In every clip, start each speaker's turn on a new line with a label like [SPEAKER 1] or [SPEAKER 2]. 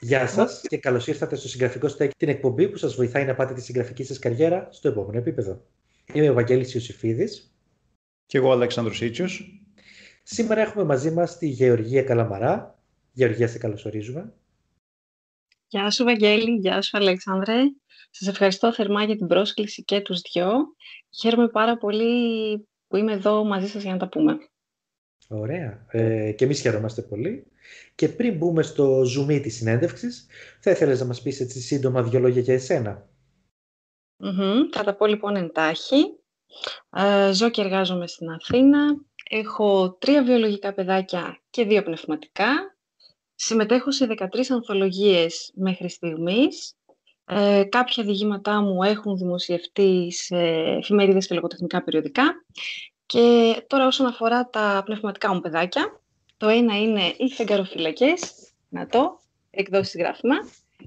[SPEAKER 1] Γεια σας και καλώς ήρθατε στο Συγγραφικό Στέκι, την εκπομπή που σας βοηθάει να πάτε τη συγγραφική σας καριέρα στο επόμενο επίπεδο. Είμαι ο Βαγγέλης Ιωσήφιδη.
[SPEAKER 2] Και εγώ, Αλέξανδρος Ήτσιος.
[SPEAKER 1] Σήμερα έχουμε μαζί μας τη Γεωργία Καλαμαρά. Γεωργία, σε καλωσορίζουμε.
[SPEAKER 3] Γεια σου, Βαγγέλη. Γεια σου, Αλέξανδρε. Σας ευχαριστώ θερμά για την πρόσκληση και τους δυο. Χαίρομαι πάρα πολύ που είμαι εδώ μαζί σας για να τα πούμε.
[SPEAKER 1] Ωραία. Ε, και εμείς χαιρόμαστε πολύ. Και πριν μπούμε στο zoom της συνέντευξης, θα ήθελες να μας πεις έτσι σύντομα δύο λόγια για εσένα;
[SPEAKER 3] Mm-hmm. Θα τα πω λοιπόν εντάχει. Ε, ζω και εργάζομαι στην Αθήνα. Έχω τρία βιολογικά παιδάκια και δύο πνευματικά. Συμμετέχω σε 13 ανθολογίες μέχρι στιγμής. Ε, κάποια διηγήματά μου έχουν δημοσιευτεί σε εφημερίδες και λογοτεχνικά περιοδικά. Και τώρα όσον αφορά τα πνευματικά μου παιδάκια, το ένα είναι οι φεγγαροφυλακές, να το, εκδόσεις γράφημα,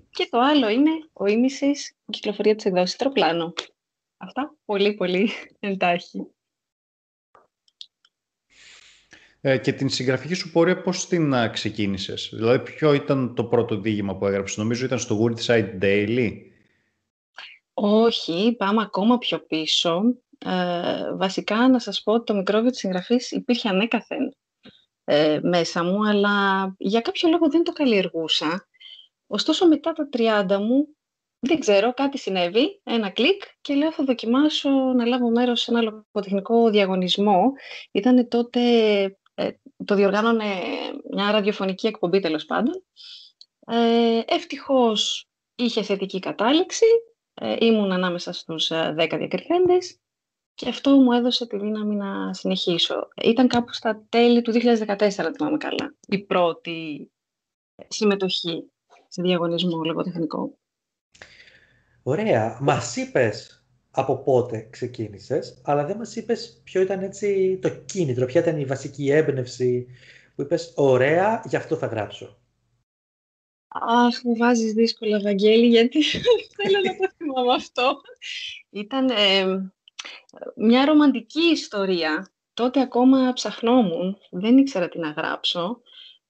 [SPEAKER 3] και το άλλο είναι ο ίμισης, η κυκλοφορία της εκδόσης Τροπλάνο. Αυτά πολύ πολύ εντάχει.
[SPEAKER 2] Ε, και την συγγραφική σου πορεία πώς την α, ξεκίνησες; Δηλαδή ποιο ήταν το πρώτο δίγημα που έγραψες; Νομίζω ήταν στο Woodside Daily.
[SPEAKER 3] Όχι, πάμε ακόμα πιο πίσω. Ε, βασικά να σας πω ότι το μικρόβιο της συγγραφής υπήρχε ανέκαθεν ε, μέσα μου, αλλά για κάποιο λόγο δεν το καλλιεργούσα. Ωστόσο μετά τα 30 μου, δεν ξέρω, κάτι συνέβη, ένα κλικ και λέω θα δοκιμάσω να λάβω μέρος σε ένα λογοτεχνικό διαγωνισμό. Ήταν τότε, ε, το διοργάνωνε μια ραδιοφωνική εκπομπή τέλος πάντων. Ε, ευτυχώς είχε θετική κατάληξη, ε, ήμουν ανάμεσα στους 10 ε, διακριθέντες και αυτό μου έδωσε τη δύναμη να συνεχίσω. Ήταν κάπου στα τέλη του 2014, θυμάμαι καλά, η πρώτη συμμετοχή σε διαγωνισμό λογοτεχνικό.
[SPEAKER 1] Ωραία. Μας είπες από πότε ξεκίνησες, αλλά δεν μας είπες ποιο ήταν έτσι το κίνητρο, ποια ήταν η βασική έμπνευση που είπες «Ωραία, γι' αυτό θα γράψω».
[SPEAKER 3] Αχ, μου βάζεις δύσκολα, Βαγγέλη, γιατί θέλω να το θυμάμαι αυτό. Ήταν μια ρομαντική ιστορία. Τότε ακόμα ψαχνόμουν, δεν ήξερα τι να γράψω.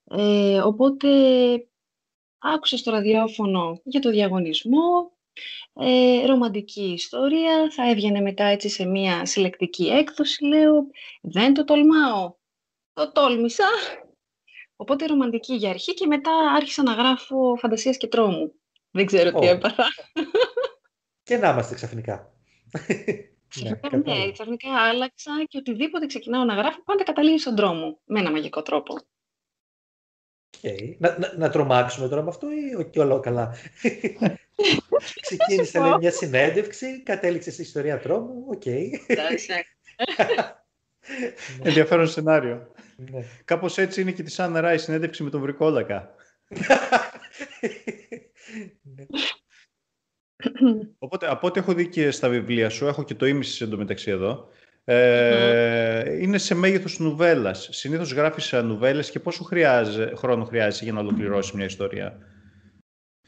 [SPEAKER 3] Ε, οπότε άκουσα στο ραδιόφωνο για το διαγωνισμό, ε, ρομαντική ιστορία, θα έβγαινε μετά έτσι σε μια συλλεκτική έκδοση, λέω, δεν το τολμάω, το τόλμησα. Οπότε ρομαντική για αρχή και μετά άρχισα να γράφω φαντασίας και τρόμου. Δεν ξέρω τι έπαθα.
[SPEAKER 1] Και να είμαστε ξαφνικά.
[SPEAKER 3] Ναι, ναι, ξαφνικά άλλαξα και οτιδήποτε ξεκινάω να γράφω πάντα καταλήγει στον τρόμο, με ένα μαγικό τρόπο.
[SPEAKER 1] Okay. Να, να, να, τρομάξουμε τώρα με αυτό ή όχι όλο καλά; Ξεκίνησε λέει, μια συνέντευξη, κατέληξε στη ιστορία τρόμου, OK. Okay.
[SPEAKER 2] Ενδιαφέρον σενάριο. Ναι. Κάπως έτσι είναι και τη Σάννα η συνέντευξη με τον Βρικόλακα. ναι. Οπότε, από ό,τι έχω δει και στα βιβλία σου, έχω και το ίμιση εντωμεταξύ εδώ, ε, είναι σε μέγεθος νουβέλας. Συνήθως γράφεις νουβέλες και πόσο χρόνο χρειάζεσαι για να ολοκληρώσεις μια ιστορία;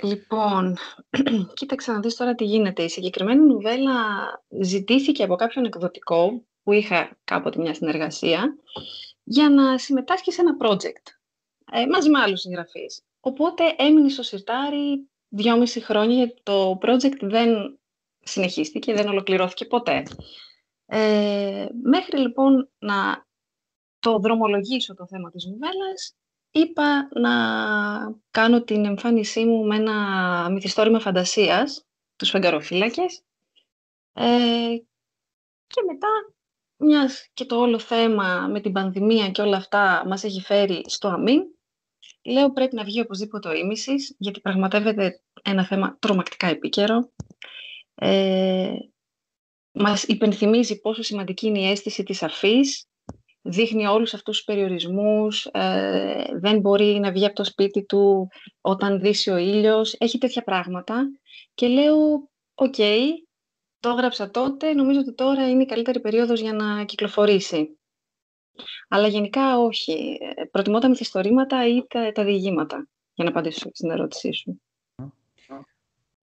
[SPEAKER 3] Λοιπόν, κοίταξε να δεις τώρα τι γίνεται. Η συγκεκριμένη νουβέλα ζητήθηκε από κάποιον εκδοτικό που είχα κάποτε μια συνεργασία για να συμμετάσχει σε ένα project ε, μαζί με άλλους συγγραφείς. Οπότε έμεινε στο σιρτάρι δυόμιση χρόνια γιατί το project δεν συνεχίστηκε, δεν ολοκληρώθηκε ποτέ. Ε, μέχρι λοιπόν να το δρομολογήσω το θέμα της νουβέλας, είπα να κάνω την εμφάνισή μου με ένα μυθιστόρημα φαντασίας, τους φεγγαροφύλακες, ε, και μετά, μιας και το όλο θέμα με την πανδημία και όλα αυτά μας έχει φέρει στο αμήν, Λέω πρέπει να βγει οπωσδήποτε ο ίμισης, γιατί πραγματεύεται ένα θέμα τρομακτικά επίκαιρο. Ε, μας υπενθυμίζει πόσο σημαντική είναι η αίσθηση της αφής, δείχνει όλους αυτούς τους περιορισμούς, ε, δεν μπορεί να βγει από το σπίτι του όταν δύσει ο ήλιος, έχει τέτοια πράγματα. Και λέω, οκ, το έγραψα τότε, νομίζω ότι τώρα είναι η καλύτερη περίοδος για να κυκλοφορήσει. Αλλά γενικά όχι. Προτιμώ τα μυθιστορήματα ή τα, τα διηγήματα, για να απαντήσω στην ερώτησή σου.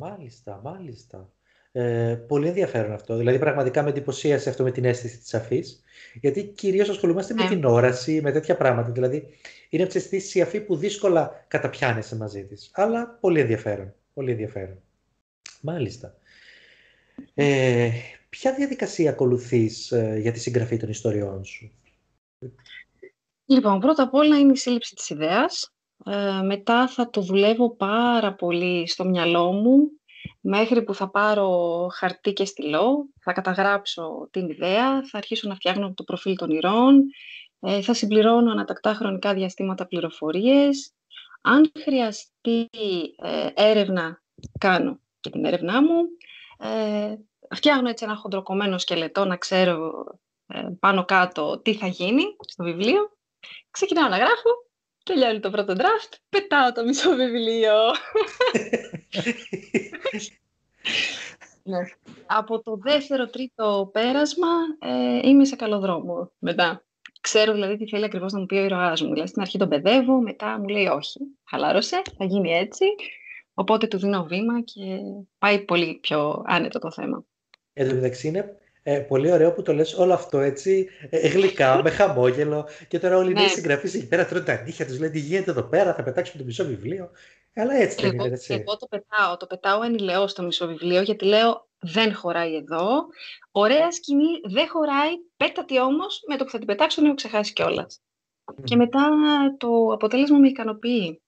[SPEAKER 1] Μάλιστα, μάλιστα. Ε, πολύ ενδιαφέρον αυτό. Δηλαδή, πραγματικά με εντυπωσίασε αυτό με την αίσθηση της αφής. Γιατί κυρίως ασχολούμαστε με
[SPEAKER 3] Ναι.
[SPEAKER 1] την όραση, με τέτοια πράγματα. Δηλαδή, είναι από τι αισθήσει η αφή που δύσκολα καταπιάνεσαι μαζί της. Αλλά πολύ ενδιαφέρον. Πολύ ενδιαφέρον. Μάλιστα. Ε, ποια διαδικασία ακολουθείς ε, για τη συγγραφή των ιστοριών σου;
[SPEAKER 3] Λοιπόν, πρώτα απ' όλα είναι η σύλληψη της ιδέας. Ε, μετά θα το δουλεύω πάρα πολύ στο μυαλό μου, μέχρι που θα πάρω χαρτί και στυλό, θα καταγράψω την ιδέα, θα αρχίσω να φτιάχνω το προφίλ των ηρών, ε, θα συμπληρώνω ανατακτά χρονικά διαστήματα πληροφορίες. Αν χρειαστεί ε, έρευνα, κάνω και την έρευνά μου. Ε, φτιάχνω έτσι ένα χοντροκομμένο σκελετό να ξέρω ε, πάνω κάτω τι θα γίνει στο βιβλίο. Ξεκινάω να γράφω, τελειώνει το πρώτο draft, πετάω το μισό βιβλίο. Ναι. Από το δεύτερο, τρίτο πέρασμα ε, είμαι σε καλό δρόμο μετά. Ξέρω δηλαδή τι θέλει ακριβώς να μου πει ο ήρωάς μου. Δηλαδή στην αρχή τον παιδεύω, μετά μου λέει όχι, χαλάρωσε, θα γίνει έτσι. Οπότε του δίνω βήμα και πάει πολύ πιο άνετο το θέμα.
[SPEAKER 1] Εν τω μεταξύ είναι ε, πολύ ωραίο που το λες όλο αυτό έτσι ε, γλυκά, με χαμόγελο και τώρα όλοι οι νέοι
[SPEAKER 3] Ναι.
[SPEAKER 1] συγγραφείς εκεί πέρα τρώνε τα νύχια τους, λένε τι γίνεται εδώ πέρα, θα πετάξουμε το μισό βιβλίο. Αλλά έτσι δεν
[SPEAKER 3] Εγώ,
[SPEAKER 1] είναι, έτσι.
[SPEAKER 3] εγώ το πετάω, το πετάω ενηλαιώς στο μισό βιβλίο, γιατί λέω δεν χωράει εδώ. Ωραία σκηνή, δεν χωράει, πέτατη όμως, με το που θα την πετάξω να έχω ξεχάσει κιόλας. Και μετά το αποτέλεσμα με ικανοποιεί.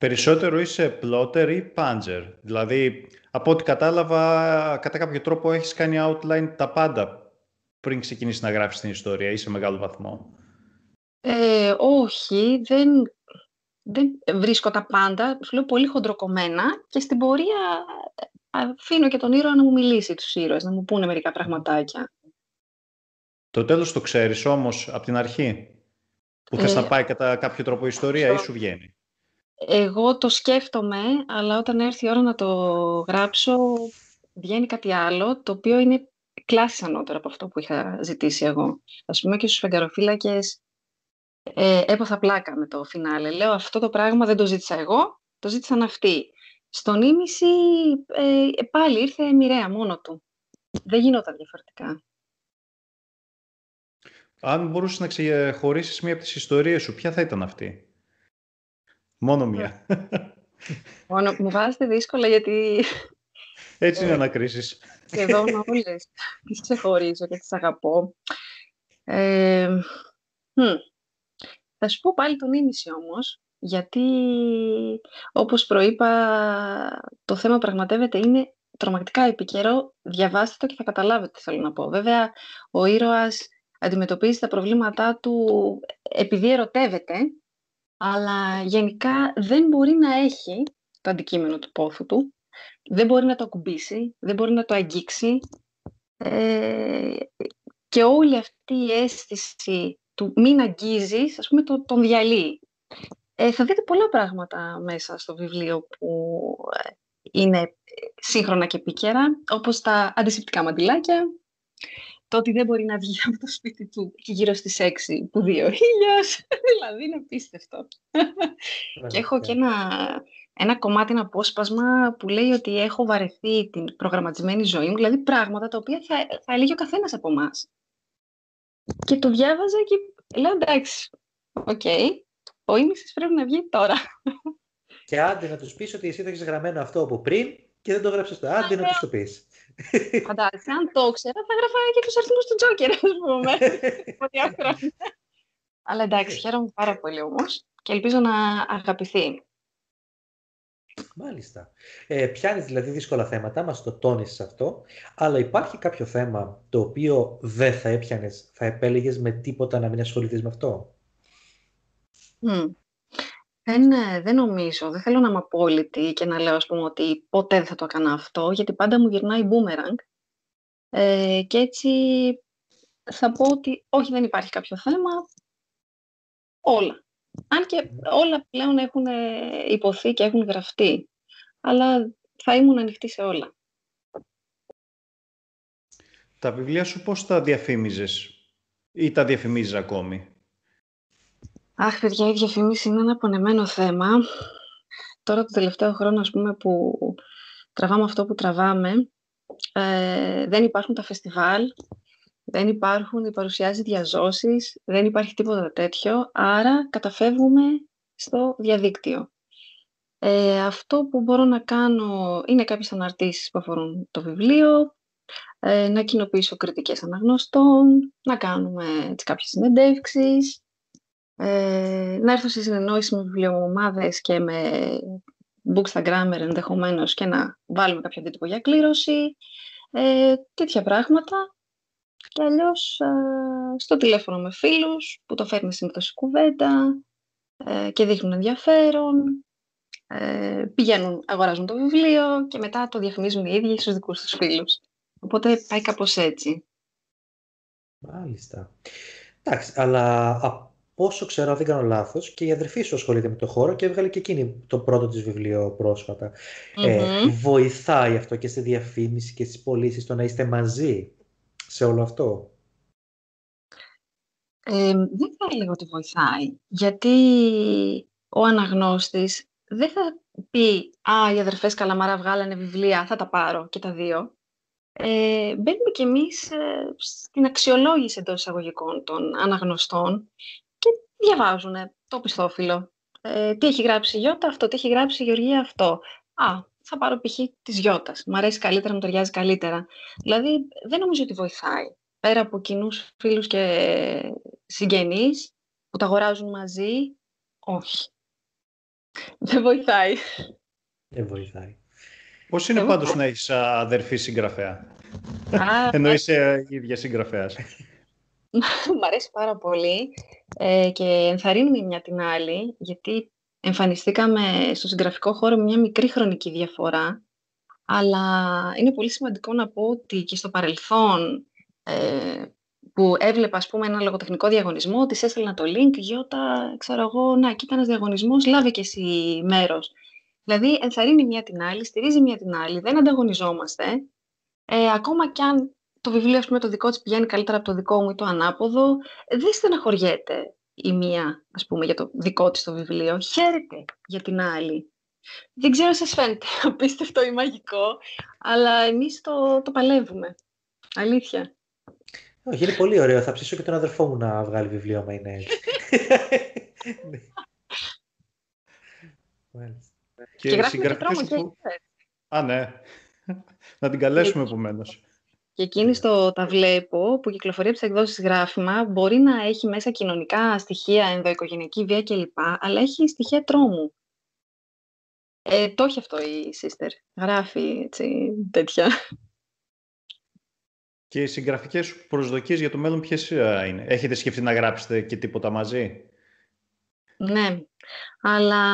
[SPEAKER 2] Περισσότερο είσαι plotter ή puncher. Δηλαδή, από ό,τι κατάλαβα, κατά κάποιο τρόπο έχεις κάνει outline τα πάντα πριν ξεκινήσεις να γράφεις την ιστορία ή σε μεγάλο βαθμό.
[SPEAKER 3] Ε, όχι, δεν, δεν βρίσκω τα πάντα, σου λέω πολύ χοντροκομμένα και στην πορεία αφήνω και τον ήρωα να μου μιλήσει τους ήρωες, να μου πούνε μερικά πραγματάκια.
[SPEAKER 2] Το τέλος το ξέρεις όμως από την αρχή. Που θες
[SPEAKER 3] Ε,
[SPEAKER 2] να πάει κατά κάποιο τρόπο η ιστορία ή
[SPEAKER 3] αυτό.
[SPEAKER 2] σου βγαίνει;
[SPEAKER 3] Εγώ το σκέφτομαι, αλλά όταν έρθει η ώρα να το γράψω, βγαίνει κάτι άλλο, το οποίο είναι κλάση ανώτερο από αυτό που είχα ζητήσει εγώ. Ας πούμε και στους φεγγαροφύλακες ε, έπαθα πλάκα με το φινάλε. Λέω αυτό το πράγμα δεν το ζήτησα εγώ, το ζήτησαν αυτοί. Στον ίμιση ε, πάλι ήρθε μοιραία μόνο του. Δεν γινόταν διαφορετικά.
[SPEAKER 2] Αν μπορούσες να ξεχωρίσεις μία από τις ιστορίες σου, ποια θα ήταν αυτή; Μόνο μία.
[SPEAKER 3] Μόνο, μου βάζετε δύσκολα γιατί
[SPEAKER 2] Έτσι
[SPEAKER 3] Ε.
[SPEAKER 2] είναι ανακρίσεις.
[SPEAKER 3] σχεδόν όλες τις ξεχωρίζω και τις αγαπώ. Ε, μ, θα σου πω πάλι τον ίμιση όμως, γιατί όπως προείπα το θέμα πραγματεύεται είναι τρομακτικά επικαιρό. Διαβάστε το και θα καταλάβετε τι θέλω να πω. Βέβαια, ο ήρωας αντιμετωπίζει τα προβλήματά του επειδή ερωτεύεται, αλλά γενικά δεν μπορεί να έχει το αντικείμενο του πόθου του, δεν μπορεί να το ακουμπήσει, δεν μπορεί να το αγγίξει ε, και όλη αυτή η αίσθηση του μην αγγίζεις, ας πούμε, το, τον διαλύει. Ε, θα δείτε πολλά πράγματα μέσα στο βιβλίο που ε, είναι σύγχρονα και επίκαιρα, όπως τα αντισηπτικά μαντιλάκια, το ότι δεν μπορεί να βγει από το σπίτι του και γύρω στις 6 που δει ο ήλιος, δηλαδή είναι απίστευτο. Και έχω και ένα, ένα κομμάτι, ένα απόσπασμα που λέει ότι έχω βαρεθεί την προγραμματισμένη ζωή μου, δηλαδή πράγματα τα οποία θα, θα έλεγε ο καθένας από εμάς. Και το διάβαζα και λέω εντάξει, οκ, ο ίμισης πρέπει να βγει τώρα.
[SPEAKER 1] Και άντε να τους πεις ότι εσύ το έχεις γραμμένο αυτό από πριν και δεν το γράψες το. Άντε να τους το πεις.
[SPEAKER 3] Φαντάζεσαι, αν το ήξερα θα έγραφα και τους αριθμούς του Τζόκερ, ας πούμε. από διάφορα. Αλλά εντάξει, χαίρομαι πάρα πολύ όμως και ελπίζω να αγαπηθεί.
[SPEAKER 1] Μάλιστα. Ε, πιάνεις δηλαδή δύσκολα θέματα, μας το τόνισες αυτό, αλλά υπάρχει κάποιο θέμα το οποίο δεν θα έπιανες, θα επέλεγες με τίποτα να μην ασχοληθείς με αυτό;
[SPEAKER 3] Μμ. Δεν, ε, δεν νομίζω, δεν θέλω να είμαι απόλυτη και να λέω ας πούμε ότι ποτέ δεν θα το έκανα αυτό, γιατί πάντα μου γυρνάει boomerang. Ε, και έτσι θα πω ότι όχι δεν υπάρχει κάποιο θέμα, όλα. Αν και όλα πλέον έχουν ε, υποθεί και έχουν γραφτεί, αλλά θα ήμουν ανοιχτή σε όλα.
[SPEAKER 2] Τα βιβλία σου πώς τα διαφήμιζες ή τα διαφημίζεις ακόμη;
[SPEAKER 3] Αχ, παιδιά, η διαφήμιση είναι ένα απονεμένο θέμα. Τώρα το τελευταίο χρόνο, ας πούμε, που τραβάμε αυτό που τραβάμε. Ε, δεν υπάρχουν τα φεστιβάλ, δεν υπάρχουν οι παρουσιάσεις διαζώσεις, δεν υπάρχει τίποτα τέτοιο, άρα καταφεύγουμε στο διαδίκτυο. Ε, αυτό που μπορώ να κάνω είναι κάποιες αναρτήσεις που αφορούν το βιβλίο, ε, να κοινοποιήσω κριτικές αναγνωστών, να κάνουμε έτσι, κάποιες συνεντεύξεις, ε, να έρθω σε συνεννόηση με βιβλιομάδες και με bookstagrammer ενδεχομένως και να βάλουμε κάποιο αντίτυπο για κλήρωση, ε, τέτοια πράγματα. Και αλλιώς ε, στο τηλέφωνο με φίλους που το φέρνει συνήθως κουβέντα ε, και δείχνουν ενδιαφέρον, ε, πηγαίνουν, αγοράζουν το βιβλίο και μετά το διαφημίζουν οι ίδιοι στους δικούς τους φίλους. Οπότε πάει κάπως έτσι.
[SPEAKER 1] Μάλιστα. Εντάξει, αλλά από όσο ξέρω, δεν κάνω λάθος, και η αδερφή σου ασχολείται με το χώρο και έβγαλε και εκείνη το πρώτο της βιβλίο πρόσφατα. Ε, βοηθάει αυτό και στη διαφήμιση και στις πωλήσεις το να είστε μαζί σε όλο αυτό;
[SPEAKER 3] Ε, δεν θα έλεγα ότι βοηθάει, γιατί ο αναγνώστης δεν θα πει «Α, οι αδερφές Καλαμάρα βγάλανε βιβλία, θα τα πάρω και τα δύο». Ε, μπαίνουμε κι εμείς ε, στην αξιολόγηση εντός εισαγωγικών των αναγνωστών και διαβάζουν το πιστόφυλλο. Ε, τι έχει γράψει η Γιώτα αυτό, τι έχει γράψει η Γεωργία αυτό. Α, θα πάρω π.χ. της Γιώτας. Μ' αρέσει καλύτερα, μου ταιριάζει καλύτερα. Δηλαδή, δεν νομίζω ότι βοηθάει. Πέρα από κοινούς φίλους και συγγενείς που τα αγοράζουν μαζί, όχι. Δεν βοηθάει.
[SPEAKER 1] Δεν βοηθάει.
[SPEAKER 2] Πώς είναι πάντως να έχεις αδερφή συγγραφέα, ενώ είσαι ίδια συγγραφέας.
[SPEAKER 3] Μ' αρέσει πάρα πολύ ε, και ενθαρρύνουμε μια την άλλη, γιατί εμφανιστήκαμε στο συγγραφικό χώρο μια μικρή χρονική διαφορά, αλλά είναι πολύ σημαντικό να πω ότι και στο παρελθόν ε, που έβλεπα ας πούμε ένα λογοτεχνικό διαγωνισμό, της έστελνα το link, Γιώτα, ξέρω εγώ, να, κοίτα ένας διαγωνισμός, λάβει και εσύ μέρος. Δηλαδή, ενθαρρύνει μία την άλλη, στηρίζει μία την άλλη, δεν ανταγωνιζόμαστε. Ε, ακόμα κι αν το βιβλίο, ας πούμε, το δικό της πηγαίνει καλύτερα από το δικό μου ή το ανάποδο, δεν στεναχωριέται η μία, ας πούμε, για το δικό της το βιβλίο. Χαίρεται για την άλλη. Δεν ξέρω σας φαίνεται απίστευτο ή μαγικό, αλλά εμείς το, το παλεύουμε. Αλήθεια.
[SPEAKER 1] Όχι, είναι πολύ ωραίο. Θα ψήσω και τον αδερφό μου να βγάλει βιβλίο, άμα είναι έτσι.
[SPEAKER 3] Και, και γράφει και τρόμο και
[SPEAKER 2] Α, ναι. να την καλέσουμε επομένως.
[SPEAKER 3] Και εκείνη στο «Τα βλέπω» που κυκλοφορεί από τις εκδόσεις γράφημα μπορεί να έχει μέσα κοινωνικά στοιχεία, ενδοοικογενειακή βία κλπ. Αλλά έχει στοιχεία τρόμου. Ε, το έχει αυτό η sister. Γράφει έτσι, τέτοια.
[SPEAKER 2] Και οι συγγραφικές προσδοκίες για το μέλλον ποιες ε, είναι; Έχετε σκεφτεί να γράψετε και τίποτα μαζί;
[SPEAKER 3] Ναι, αλλά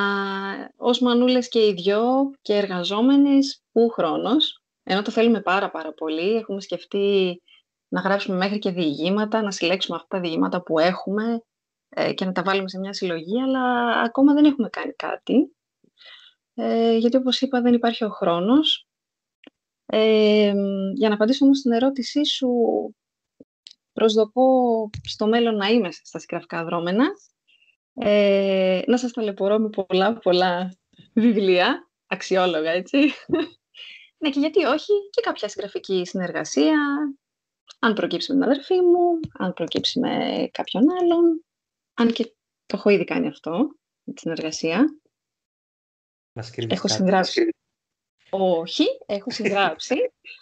[SPEAKER 3] ως μανούλες και οι δυο και εργαζόμενες, πού χρόνος, ενώ το θέλουμε πάρα πάρα πολύ, έχουμε σκεφτεί να γράψουμε μέχρι και διηγήματα, να συλλέξουμε αυτά τα διηγήματα που έχουμε ε, και να τα βάλουμε σε μια συλλογή, αλλά ακόμα δεν έχουμε κάνει κάτι. Ε, γιατί όπως είπα δεν υπάρχει ο χρόνος. Ε, για να απαντήσω όμως στην ερώτησή σου, προσδοκώ στο μέλλον να είμαι στα συγγραφικά δρόμενα ε, να σας ταλαιπωρώ με πολλά πολλά βιβλία, αξιόλογα έτσι. Ναι και γιατί όχι και κάποια συγγραφική συνεργασία, αν προκύψει με την αδερφή μου, αν προκύψει με κάποιον άλλον, αν και το έχω ήδη κάνει αυτό, με τη συνεργασία.
[SPEAKER 1] Μας
[SPEAKER 3] έχω συγγράψει. Όχι, έχω συγγράψει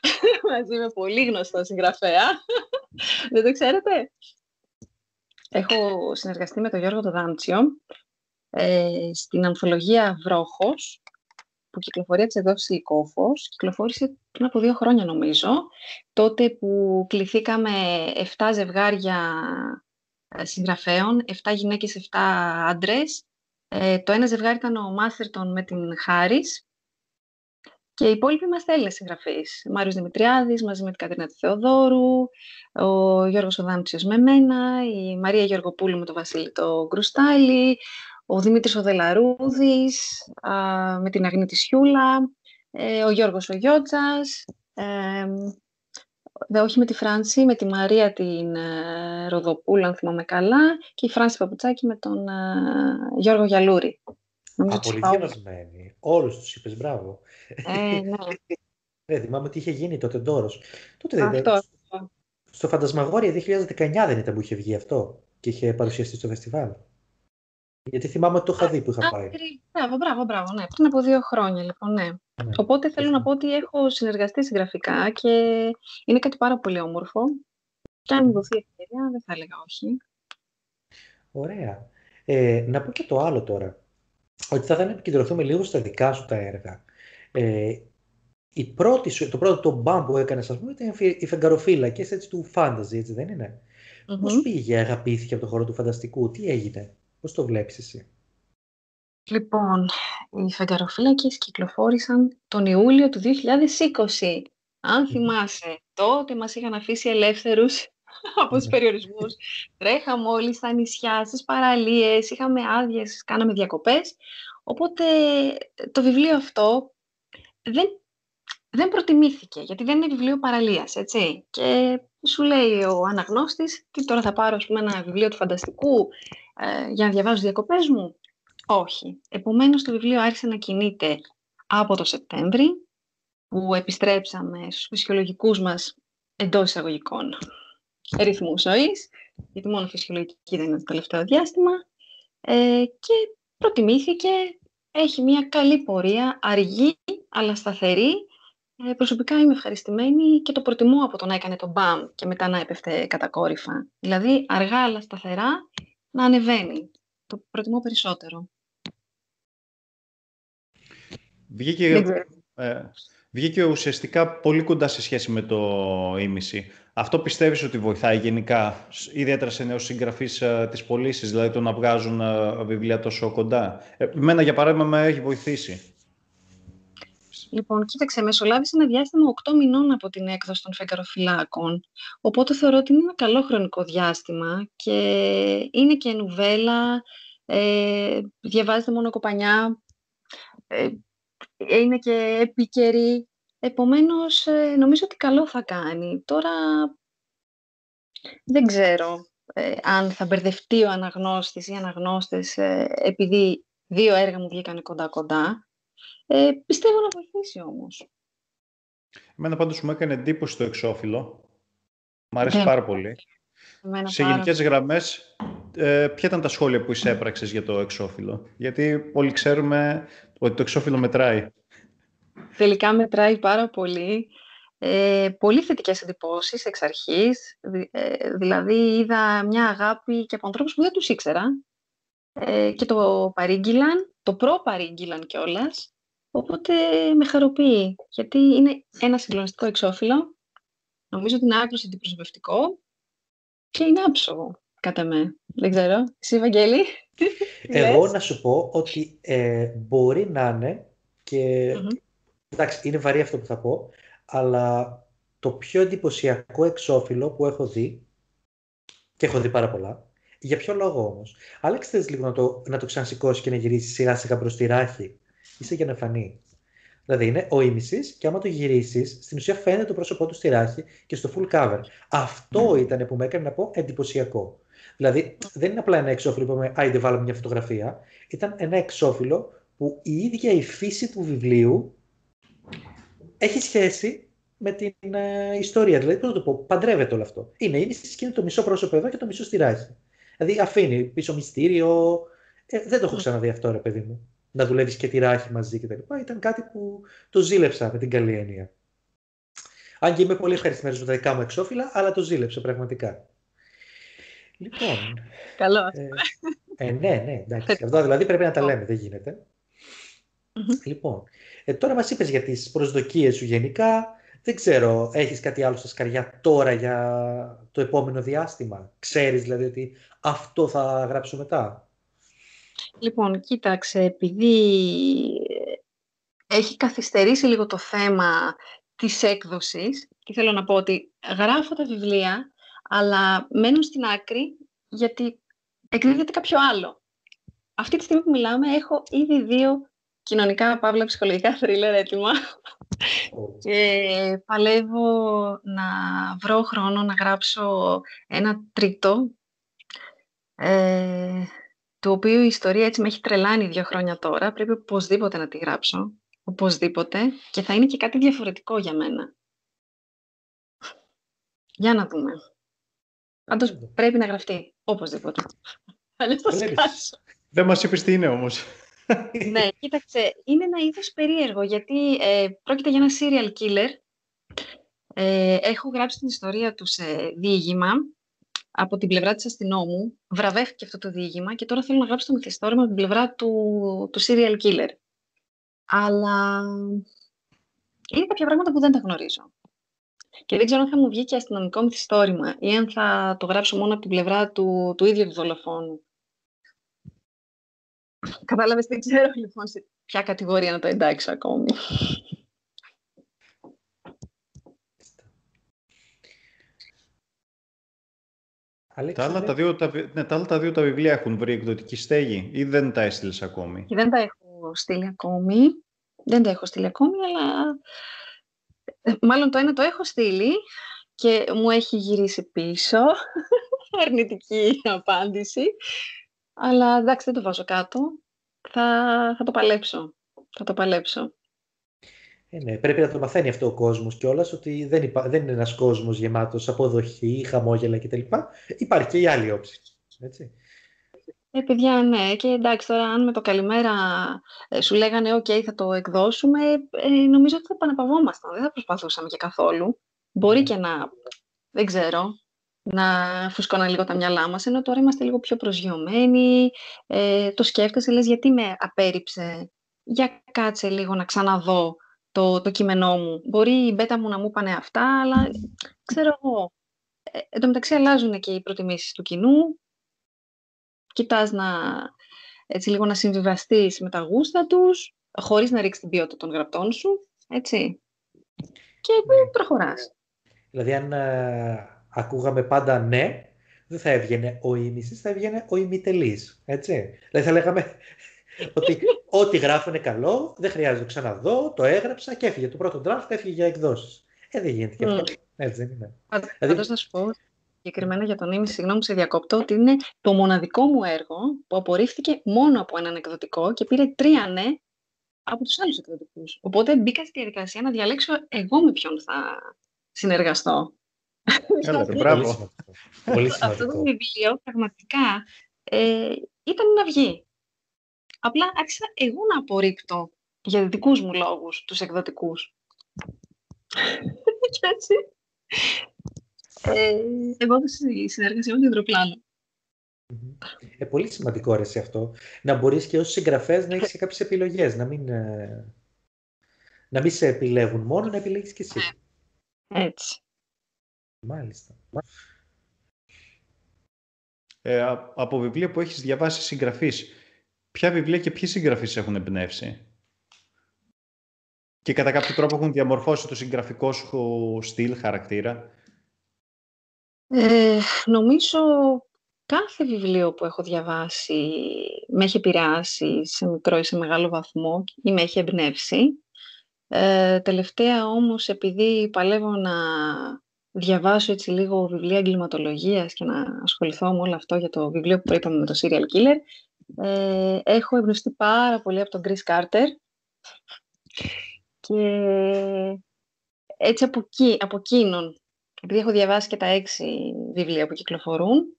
[SPEAKER 3] μαζί με πολύ γνωστό συγγραφέα. Δεν το ξέρετε; Έχω συνεργαστεί με τον Γιώργο Δάμτσιο ε, στην ανθολογία Βρόχος, που κυκλοφορεί από τις εκδόσεις Λυκόφος. Κυκλοφόρησε πριν από δύο χρόνια νομίζω, τότε που κληθήκαμε 7 ζευγάρια ε, συγγραφέων, 7 γυναίκες, 7 άντρες. Ε, το ένα ζευγάρι ήταν ο Μάθερτον με την Χάρης και οι υπόλοιποι είμαστε Έλληνε συγγραφείς. Μάριος Δημητριάδης μαζί με την Κατρίνα Θεοδόρου, ο Γιώργος Οδάμψιος με μένα, η Μαρία Γεωργοπούλου με τον Βασίλη το Γκρουστάλη, ο Δημήτρης Οδελαρούδης με την Αγνή της Χιούλα, ε, ο Γιώργος ο Γιώτζας, ε, όχι με τη Φράνση, με τη Μαρία την ε, Ροδοπούλου, αν θυμάμαι καλά, και η Φράνση Παπουτσάκη με τον ε, Γιώργο Γιαλούρη.
[SPEAKER 1] Απολυτιανασμένη. Όλους τους είπες, μπράβο.
[SPEAKER 3] Ε, ναι.
[SPEAKER 1] ναι, θυμάμαι ότι είχε γίνει τότε Ντόρος. Τότε
[SPEAKER 3] Αυτό.
[SPEAKER 1] Στο Φαντασμαγόρια 2019 δεν ήταν που είχε βγει αυτό και είχε παρουσιαστεί στο φεστιβάλ. Γιατί θυμάμαι ότι το είχα δει που είχα πάει.
[SPEAKER 3] Μπράβο, μπράβο, μπράβο. Ναι. Πριν από δύο χρόνια, λοιπόν, ναι. ναι. Οπότε θέλω να πω ότι έχω συνεργαστεί συγγραφικά και είναι κάτι πάρα πολύ όμορφο. Και αν μου δοθεί ευκαιρία, δεν θα έλεγα όχι.
[SPEAKER 1] Ωραία. Ε, να πω και το άλλο τώρα. Ότι θα ήθελα να επικεντρωθούμε λίγο στα δικά σου τα έργα. Ε, η πρώτη το πρώτο το μπαμ που έκανες, ας πούμε, ήταν οι φεγγαροφύλακες έτσι του φάνταζι, έτσι δεν είναι; Mm-hmm. Πώς πήγε, αγαπήθηκε από το χώρο του φανταστικού, τι έγινε, πώς το βλέπεις εσύ;
[SPEAKER 3] Λοιπόν, οι φεγγαροφύλακες κυκλοφόρησαν τον Ιούλιο του 2020. Αν θυμάσαι, τότε μας είχαν αφήσει ελεύθερους από τους περιορισμούς. Τρέχαμε όλοι στα νησιά, στις παραλίες, είχαμε άδειες, κάναμε διακοπές. Οπότε το βιβλίο αυτό δεν, δεν προτιμήθηκε, γιατί δεν είναι βιβλίο παραλίας, έτσι. Και σου λέει ο αναγνώστης, τι τώρα θα πάρω πούμε, ένα βιβλίο του φανταστικού ε, για να διαβάζω διακοπές μου; Όχι. Επομένως το βιβλίο άρχισε να κινείται από το Σεπτέμβρη, που επιστρέψαμε στους φυσιολογικούς μας εντός εισαγωγικών ρυθμούς ζωής, γιατί μόνο φυσιολογική δεν είναι το τελευταίο διάστημα, ε, και προτιμήθηκε, έχει μια καλή πορεία, αργή αλλά σταθερή. Ε, προσωπικά είμαι ευχαριστημένη και το προτιμώ από το να έκανε το μπαμ και μετά να έπεφτε κατακόρυφα. Δηλαδή, αργά αλλά σταθερά να ανεβαίνει. Το προτιμώ περισσότερο.
[SPEAKER 2] Βγήκε, ε, βγήκε ουσιαστικά πολύ κοντά σε σχέση με το ίμιση. Αυτό πιστεύεις ότι βοηθάει γενικά, ιδιαίτερα σε νέους συγγραφείς ε, της πωλήσεις, δηλαδή το να βγάζουν ε, βιβλία τόσο κοντά; Ε, εμένα, για παράδειγμα, με έχει βοηθήσει.
[SPEAKER 3] Λοιπόν, κοίταξε, μεσολάβησε ένα διάστημα 8 μηνών από την έκδοση των φεγγαροφυλάκων. Οπότε θεωρώ ότι είναι ένα καλό χρονικό διάστημα και είναι και νουβέλα, ε, διαβάζεται μόνο κοπανιά, ε, είναι και επίκαιρη. Επομένως, ε, νομίζω ότι καλό θα κάνει. Τώρα, δεν ξέρω ε, αν θα μπερδευτεί ο αναγνώστης ή αναγνώστες ε, επειδή δύο έργα μου βγήκαν κοντά-κοντά. Ε, πιστεύω να βοηθήσει όμως.
[SPEAKER 2] Εμένα πάντως μου έκανε εντύπωση το εξώφυλλο. Μ' αρέσει ναι. πάρα πολύ. Σε πάρα... γενικές γραμμές, ε, ποια ήταν τα σχόλια που εισέπραξες για το εξώφυλλο; Γιατί όλοι ξέρουμε ότι το εξώφυλλο μετράει
[SPEAKER 3] τελικά μετράει πάρα πολύ. Ε, πολύ θετικές εντυπώσεις εξ αρχής. Ε, δηλαδή είδα μια αγάπη και από ανθρώπους που δεν τους ήξερα. Ε, και το παρήγγυλαν, το προ-παρήγγυλαν κιόλας. Οπότε με χαροποιεί, γιατί είναι ένα συγκλονιστικό εξώφυλλο. Νομίζω ότι είναι άκρος αντιπροσωπευτικό και είναι άψογο, κατά με. Δεν ξέρω. Εσύ, Βαγγέλη,
[SPEAKER 1] Εγώ να σου πω ότι ε, μπορεί να είναι και εντάξει, είναι βαρύ αυτό που θα πω, αλλά το πιο εντυπωσιακό εξώφυλλο που έχω δει, και έχω δει πάρα πολλά, για ποιο λόγο όμως. Άλεξ, θες λίγο να το, να το ξανασηκώσει και να γυρίσει σιγά σιγά προς τη ράχη; Είσαι για να φανεί. Δηλαδή είναι ο ίμισης και άμα το γυρίσεις, στην ουσία φαίνεται το πρόσωπό του στη ράχη και στο full cover. Αυτό mm. ήταν που με έκανε να πω εντυπωσιακό. Δηλαδή δεν είναι απλά ένα εξώφυλλο που είπαμε, άιντε βάλαμε μια φωτογραφία. Ήταν ένα εξώφυλλο που η ίδια η φύση του βιβλίου έχει σχέση με την ε, ιστορία. Δηλαδή, πώς να το πω, παντρεύεται όλο αυτό. Είναι η και είναι το μισό πρόσωπο εδώ και το μισό στη ράχη. Δηλαδή, αφήνει πίσω μυστήριο. Ε, δεν το έχω ξαναδεί αυτό, ρε παιδί μου. Να δουλεύεις και τη ράχη μαζί κτλ. Ήταν κάτι που το ζήλεψα με την καλή έννοια. Αν και είμαι πολύ ευχαριστημένος με τα δικά μου εξώφυλλα, αλλά το ζήλεψα πραγματικά. Λοιπόν.
[SPEAKER 3] Καλό.
[SPEAKER 1] Ε, ε, ναι, ναι, εντάξει. Αυτό δηλαδή πρέπει να τα λέμε, δεν γίνεται. Λοιπόν, ε, τώρα μας είπες για τις προσδοκίες σου γενικά. Δεν ξέρω, έχεις κάτι άλλο στα σκαριά τώρα για το επόμενο διάστημα; Ξέρεις δηλαδή ότι αυτό θα γράψω μετά;
[SPEAKER 3] Λοιπόν, κοίταξε, επειδή έχει καθυστερήσει λίγο το θέμα της έκδοσης και θέλω να πω ότι γράφω τα βιβλία, αλλά μένουν στην άκρη γιατί εκδίδεται κάποιο άλλο. Αυτή τη στιγμή που μιλάμε έχω ήδη δύο κοινωνικά, παύλα, ψυχολογικά θρίλερ έτοιμα. και παλεύω να βρω χρόνο να γράψω ένα τρίτο, ε, το οποίο η ιστορία έτσι με έχει τρελάνει δύο χρόνια τώρα, πρέπει οπωσδήποτε να τη γράψω, οπωσδήποτε, και θα είναι και κάτι διαφορετικό για μένα. Για να δούμε. Πάντως πρέπει να γραφτεί, οπωσδήποτε. Αλλιώς θα σκάσω.
[SPEAKER 2] Δεν μας είπες τι είναι όμως.
[SPEAKER 3] ναι, κοίταξε, είναι ένα είδος περίεργο, γιατί ε, πρόκειται για ένα serial killer. Ε, έχω γράψει την ιστορία του σε διήγημα από την πλευρά της αστυνόμου. Βραβεύτηκε αυτό το διήγημα και τώρα θέλω να γράψω το μυθιστόρημα από την πλευρά του, του serial killer. Αλλά είναι κάποια πράγματα που δεν τα γνωρίζω. Και δεν ξέρω αν θα μου βγει και αστυνομικό μυθιστόρημα ή αν θα το γράψω μόνο από την πλευρά του, του ίδιου του δολοφόνου. Κατάλαβες, δεν ξέρω λοιπόν σε ποια κατηγορία να το εντάξω ακόμη.
[SPEAKER 2] Τα, άλλα τα, δύο, τα, ναι, τα άλλα τα δύο τα βιβλία έχουν βρει εκδοτική στέγη ή δεν τα έστειλες ακόμη;
[SPEAKER 3] Και δεν τα έχω στείλει ακόμη. Δεν τα έχω στείλει ακόμη, αλλά μάλλον το ένα το έχω στείλει και μου έχει γυρίσει πίσω. Αρνητική απάντηση. Αλλά εντάξει, δεν το βάζω κάτω. Θα, θα το παλέψω. Θα το παλέψω.
[SPEAKER 1] Ε, ναι, πρέπει να το μαθαίνει αυτό ο κόσμος κιόλας, ότι δεν, υπά... δεν είναι ένας κόσμος γεμάτος αποδοχή, χαμόγελα κτλ. Υπάρχει και η άλλη όψη. Έτσι.
[SPEAKER 3] Ε, παιδιά, ναι. Και εντάξει, τώρα αν με το καλημέρα ε, σου λέγανε «ΟΚ, θα το εκδώσουμε», ε, νομίζω ότι θα επαναπαυόμασταν. Δεν θα προσπαθούσαμε και καθόλου. Μπορεί και να, δεν ξέρω, να φουσκώναν λίγο τα μυαλά μας, ενώ τώρα είμαστε λίγο πιο προσγειωμένοι, ε, το σκέφτεσαι, λες γιατί με απέρριψε, για κάτσε λίγο να ξαναδώ το, το κείμενό μου. Μπορεί η μπέτα μου να μου πάνε αυτά, αλλά ξέρω εγώ. Ε, εν τω μεταξύ αλλάζουν και οι προτιμήσεις του κοινού. Κοιτάς να, έτσι, λίγο να συμβιβαστείς με τα γούστα τους, χωρίς να ρίξεις την ποιότητα των γραπτών σου, έτσι. Και ναι. προχωράς.
[SPEAKER 1] Δηλαδή, αν ε, ακούγαμε πάντα ναι, δεν θα έβγαινε ο ήμισης, θα έβγαινε ο ημιτελής, έτσι. Δηλαδή θα λέγαμε ότι ό,τι γράφω είναι καλό, δεν χρειάζεται να ξαναδώ, το έγραψα και έφυγε. Το πρώτο draft έφυγε για εκδόσεις. Ε, δεν γίνεται και αυτό. Mm. Έτσι δεν είναι.
[SPEAKER 3] Πάντως δηλαδή... να σου πω συγκεκριμένα για τον ήμιση, συγγνώμη σε διακόπτω, ότι είναι το μοναδικό μου έργο που απορρίφθηκε μόνο από έναν εκδοτικό και πήρε τρία ναι από τους άλλους εκδοτικούς. Οπότε μπήκα στη διαδικασία να διαλέξω εγώ με ποιον θα συνεργαστώ.
[SPEAKER 2] Έλα, μπράβο.
[SPEAKER 1] Πολύ
[SPEAKER 3] σημαντικό. Αυτό το βιβλίο πραγματικά ε, ήταν να βγει. Απλά άρχισα εγώ να απορρίπτω για δικούς μου λόγους τους εκδοτικούς. και έτσι. Ε, εγώ η συνεργασία με την υδροπλάνο.
[SPEAKER 1] Ε, πολύ σημαντικό ρε αυτό. Να μπορείς και ως συγγραφέας να έχεις κάποιες επιλογές. Να μην, ε, να μην σε επιλέγουν μόνο, να επιλέγεις και εσύ.
[SPEAKER 3] Έτσι.
[SPEAKER 1] Μάλιστα.
[SPEAKER 2] Ε, από βιβλία που έχεις διαβάσει συγγραφείς, ποια βιβλία και ποιοι συγγραφείς έχουν εμπνεύσει και κατά κάποιο τρόπο έχουν διαμορφώσει το συγγραφικό σου στυλ, χαρακτήρα.
[SPEAKER 3] Ε, νομίζω κάθε βιβλίο που έχω διαβάσει με έχει επηρεάσει σε μικρό ή σε μεγάλο βαθμό ή με έχει εμπνεύσει. Ε, τελευταία όμως, επειδή παλεύω να διαβάσω έτσι λίγο βιβλία εγκληματολογίας και να ασχοληθώ με όλο αυτό για το βιβλίο που είπαμε με το serial killer, ε, έχω εμπνευστεί πάρα πολύ από τον Chris Carter και έτσι από, εκεί, από εκείνον, επειδή έχω διαβάσει και τα έξι βιβλία που κυκλοφορούν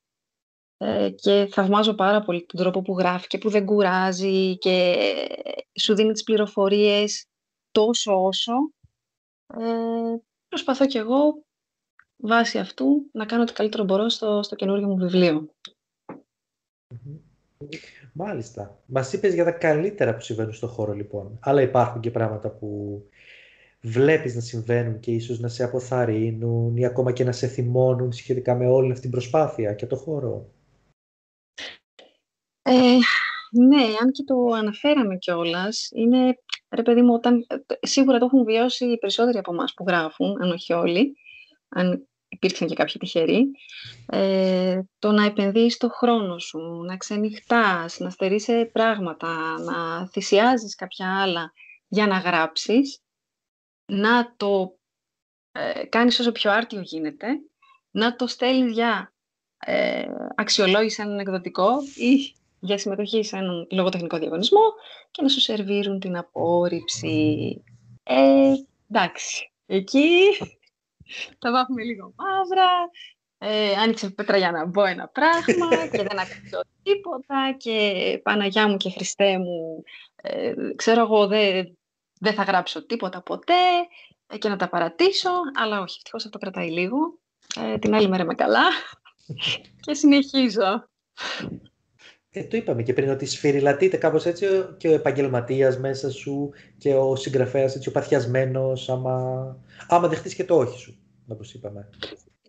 [SPEAKER 3] ε, και θαυμάζω πάρα πολύ τον τρόπο που γράφει και που δεν κουράζει και σου δίνει τις πληροφορίες τόσο όσο, ε, προσπαθώ κι εγώ βάσει αυτού να κάνω ό,τι καλύτερο μπορώ στο, στο καινούργιο μου βιβλίο.
[SPEAKER 1] Μάλιστα. Μας είπες για τα καλύτερα που συμβαίνουν στον χώρο, λοιπόν. Αλλά υπάρχουν και πράγματα που βλέπεις να συμβαίνουν και ίσως να σε αποθαρρύνουν ή ακόμα και να σε θυμώνουν σχετικά με όλη αυτή την προσπάθεια και το χώρο.
[SPEAKER 3] Ε, ναι, αν και το αναφέραμε κιόλας, είναι, ρε παιδί μου, όταν, σίγουρα το έχουν βιώσει οι περισσότεροι από εμάς που γράφουν, αν όχι όλοι, αν υπήρξαν και κάποιοι τυχεροί, ε, το να επενδύεις το χρόνο σου, να ξενυχτάς, να στερείς πράγματα, να θυσιάζεις κάποια άλλα για να γράψεις, να το ε, κάνεις όσο πιο άρτιο γίνεται, να το στέλνεις για ε, αξιολόγηση έναν εκδοτικό ή για συμμετοχή σε έναν λογοτεχνικό διαγωνισμό και να σου σερβίρουν την απόρριψη. Ε, εντάξει, εκεί θα βάφουμε λίγο μαύρα, ε, άνοιξε πέτρα για να μπω ένα πράγμα και δεν ακούω τίποτα και Παναγιά μου και Χριστέ μου, ε, ξέρω εγώ δεν, δεν θα γράψω τίποτα ποτέ ε, και να τα παρατήσω, αλλά όχι, ευτυχώς αυτό κρατάει λίγο. Ε, την άλλη μέρα είμαι καλά και συνεχίζω.
[SPEAKER 1] Ε, το είπαμε και πριν ότι σφυριλατείται κάπως έτσι και ο επαγγελματίας μέσα σου και ο συγγραφέας έτσι ο παθιασμένος άμα, άμα δεχτείς και το όχι σου, όπως είπαμε.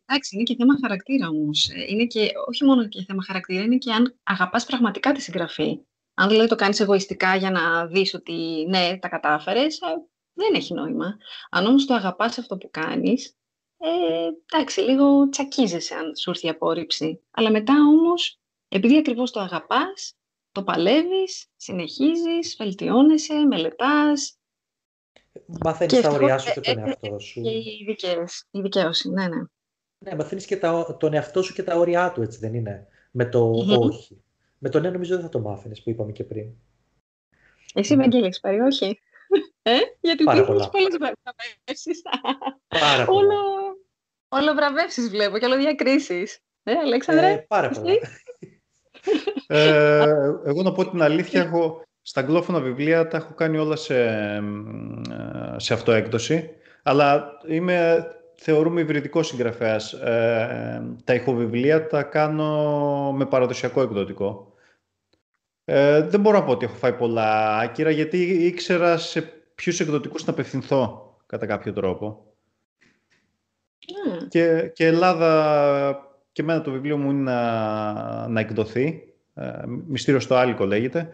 [SPEAKER 3] Εντάξει, είναι και θέμα χαρακτήρα όμως. Ε, είναι και όχι μόνο και θέμα χαρακτήρα, είναι και αν αγαπάς πραγματικά τη συγγραφή. Αν δηλαδή το κάνεις εγωιστικά για να δεις ότι ναι, τα κατάφερες, ε, δεν έχει νόημα. Αν όμως το αγαπάς αυτό που κάνεις, ε, εντάξει, λίγο τσακίζεσαι αν σου έρθει η απόρριψη. Αλλά μετά όμως, επειδή ακριβώς το αγαπάς, το παλεύεις, συνεχίζεις, βελτιώνεσαι, μελετάς.
[SPEAKER 1] Μαθαίνεις τα ωριά σου και τον εαυτό σου.
[SPEAKER 3] Και η δικαίωση, ναι, ναι.
[SPEAKER 1] Ναι, μαθαίνεις και τα, τον εαυτό σου και τα όρια του, έτσι δεν είναι; Με το όχι. Με το ναι, νομίζω δεν θα το μάθαινες που είπαμε και πριν.
[SPEAKER 3] Εσύ, Βαγγέλη, έχεις πάρει όχι; Ε, γιατί
[SPEAKER 1] Πάρα
[SPEAKER 3] πολλές βραβεύσεις.
[SPEAKER 1] Πάρα πολλά.
[SPEAKER 3] Όλο, όλο βραβεύσεις βλέπω και όλο διακρίσεις. Ε, Αλέξανδρε.
[SPEAKER 1] Ε, πάρα πολλά.
[SPEAKER 2] Ε, εγώ να πω την αλήθεια, έχω, στα αγγλόφωνα βιβλία τα έχω κάνει όλα σε, σε αυτοέκδοση. Αλλά είμαι θεωρούμε υβριδικό συγγραφέας. Ε, τα ηχοβιβλία τα κάνω με παραδοσιακό εκδοτικό. Ε, δεν μπορώ να πω ότι έχω φάει πολλά άκυρα, γιατί ήξερα σε ποιους εκδοτικούς να απευθυνθώ κατά κάποιο τρόπο. Και, και Ελλάδα, και εμένα το βιβλίο μου είναι να, να εκδοθεί. Ε, Μυστήριο στο Άλικο λέγεται.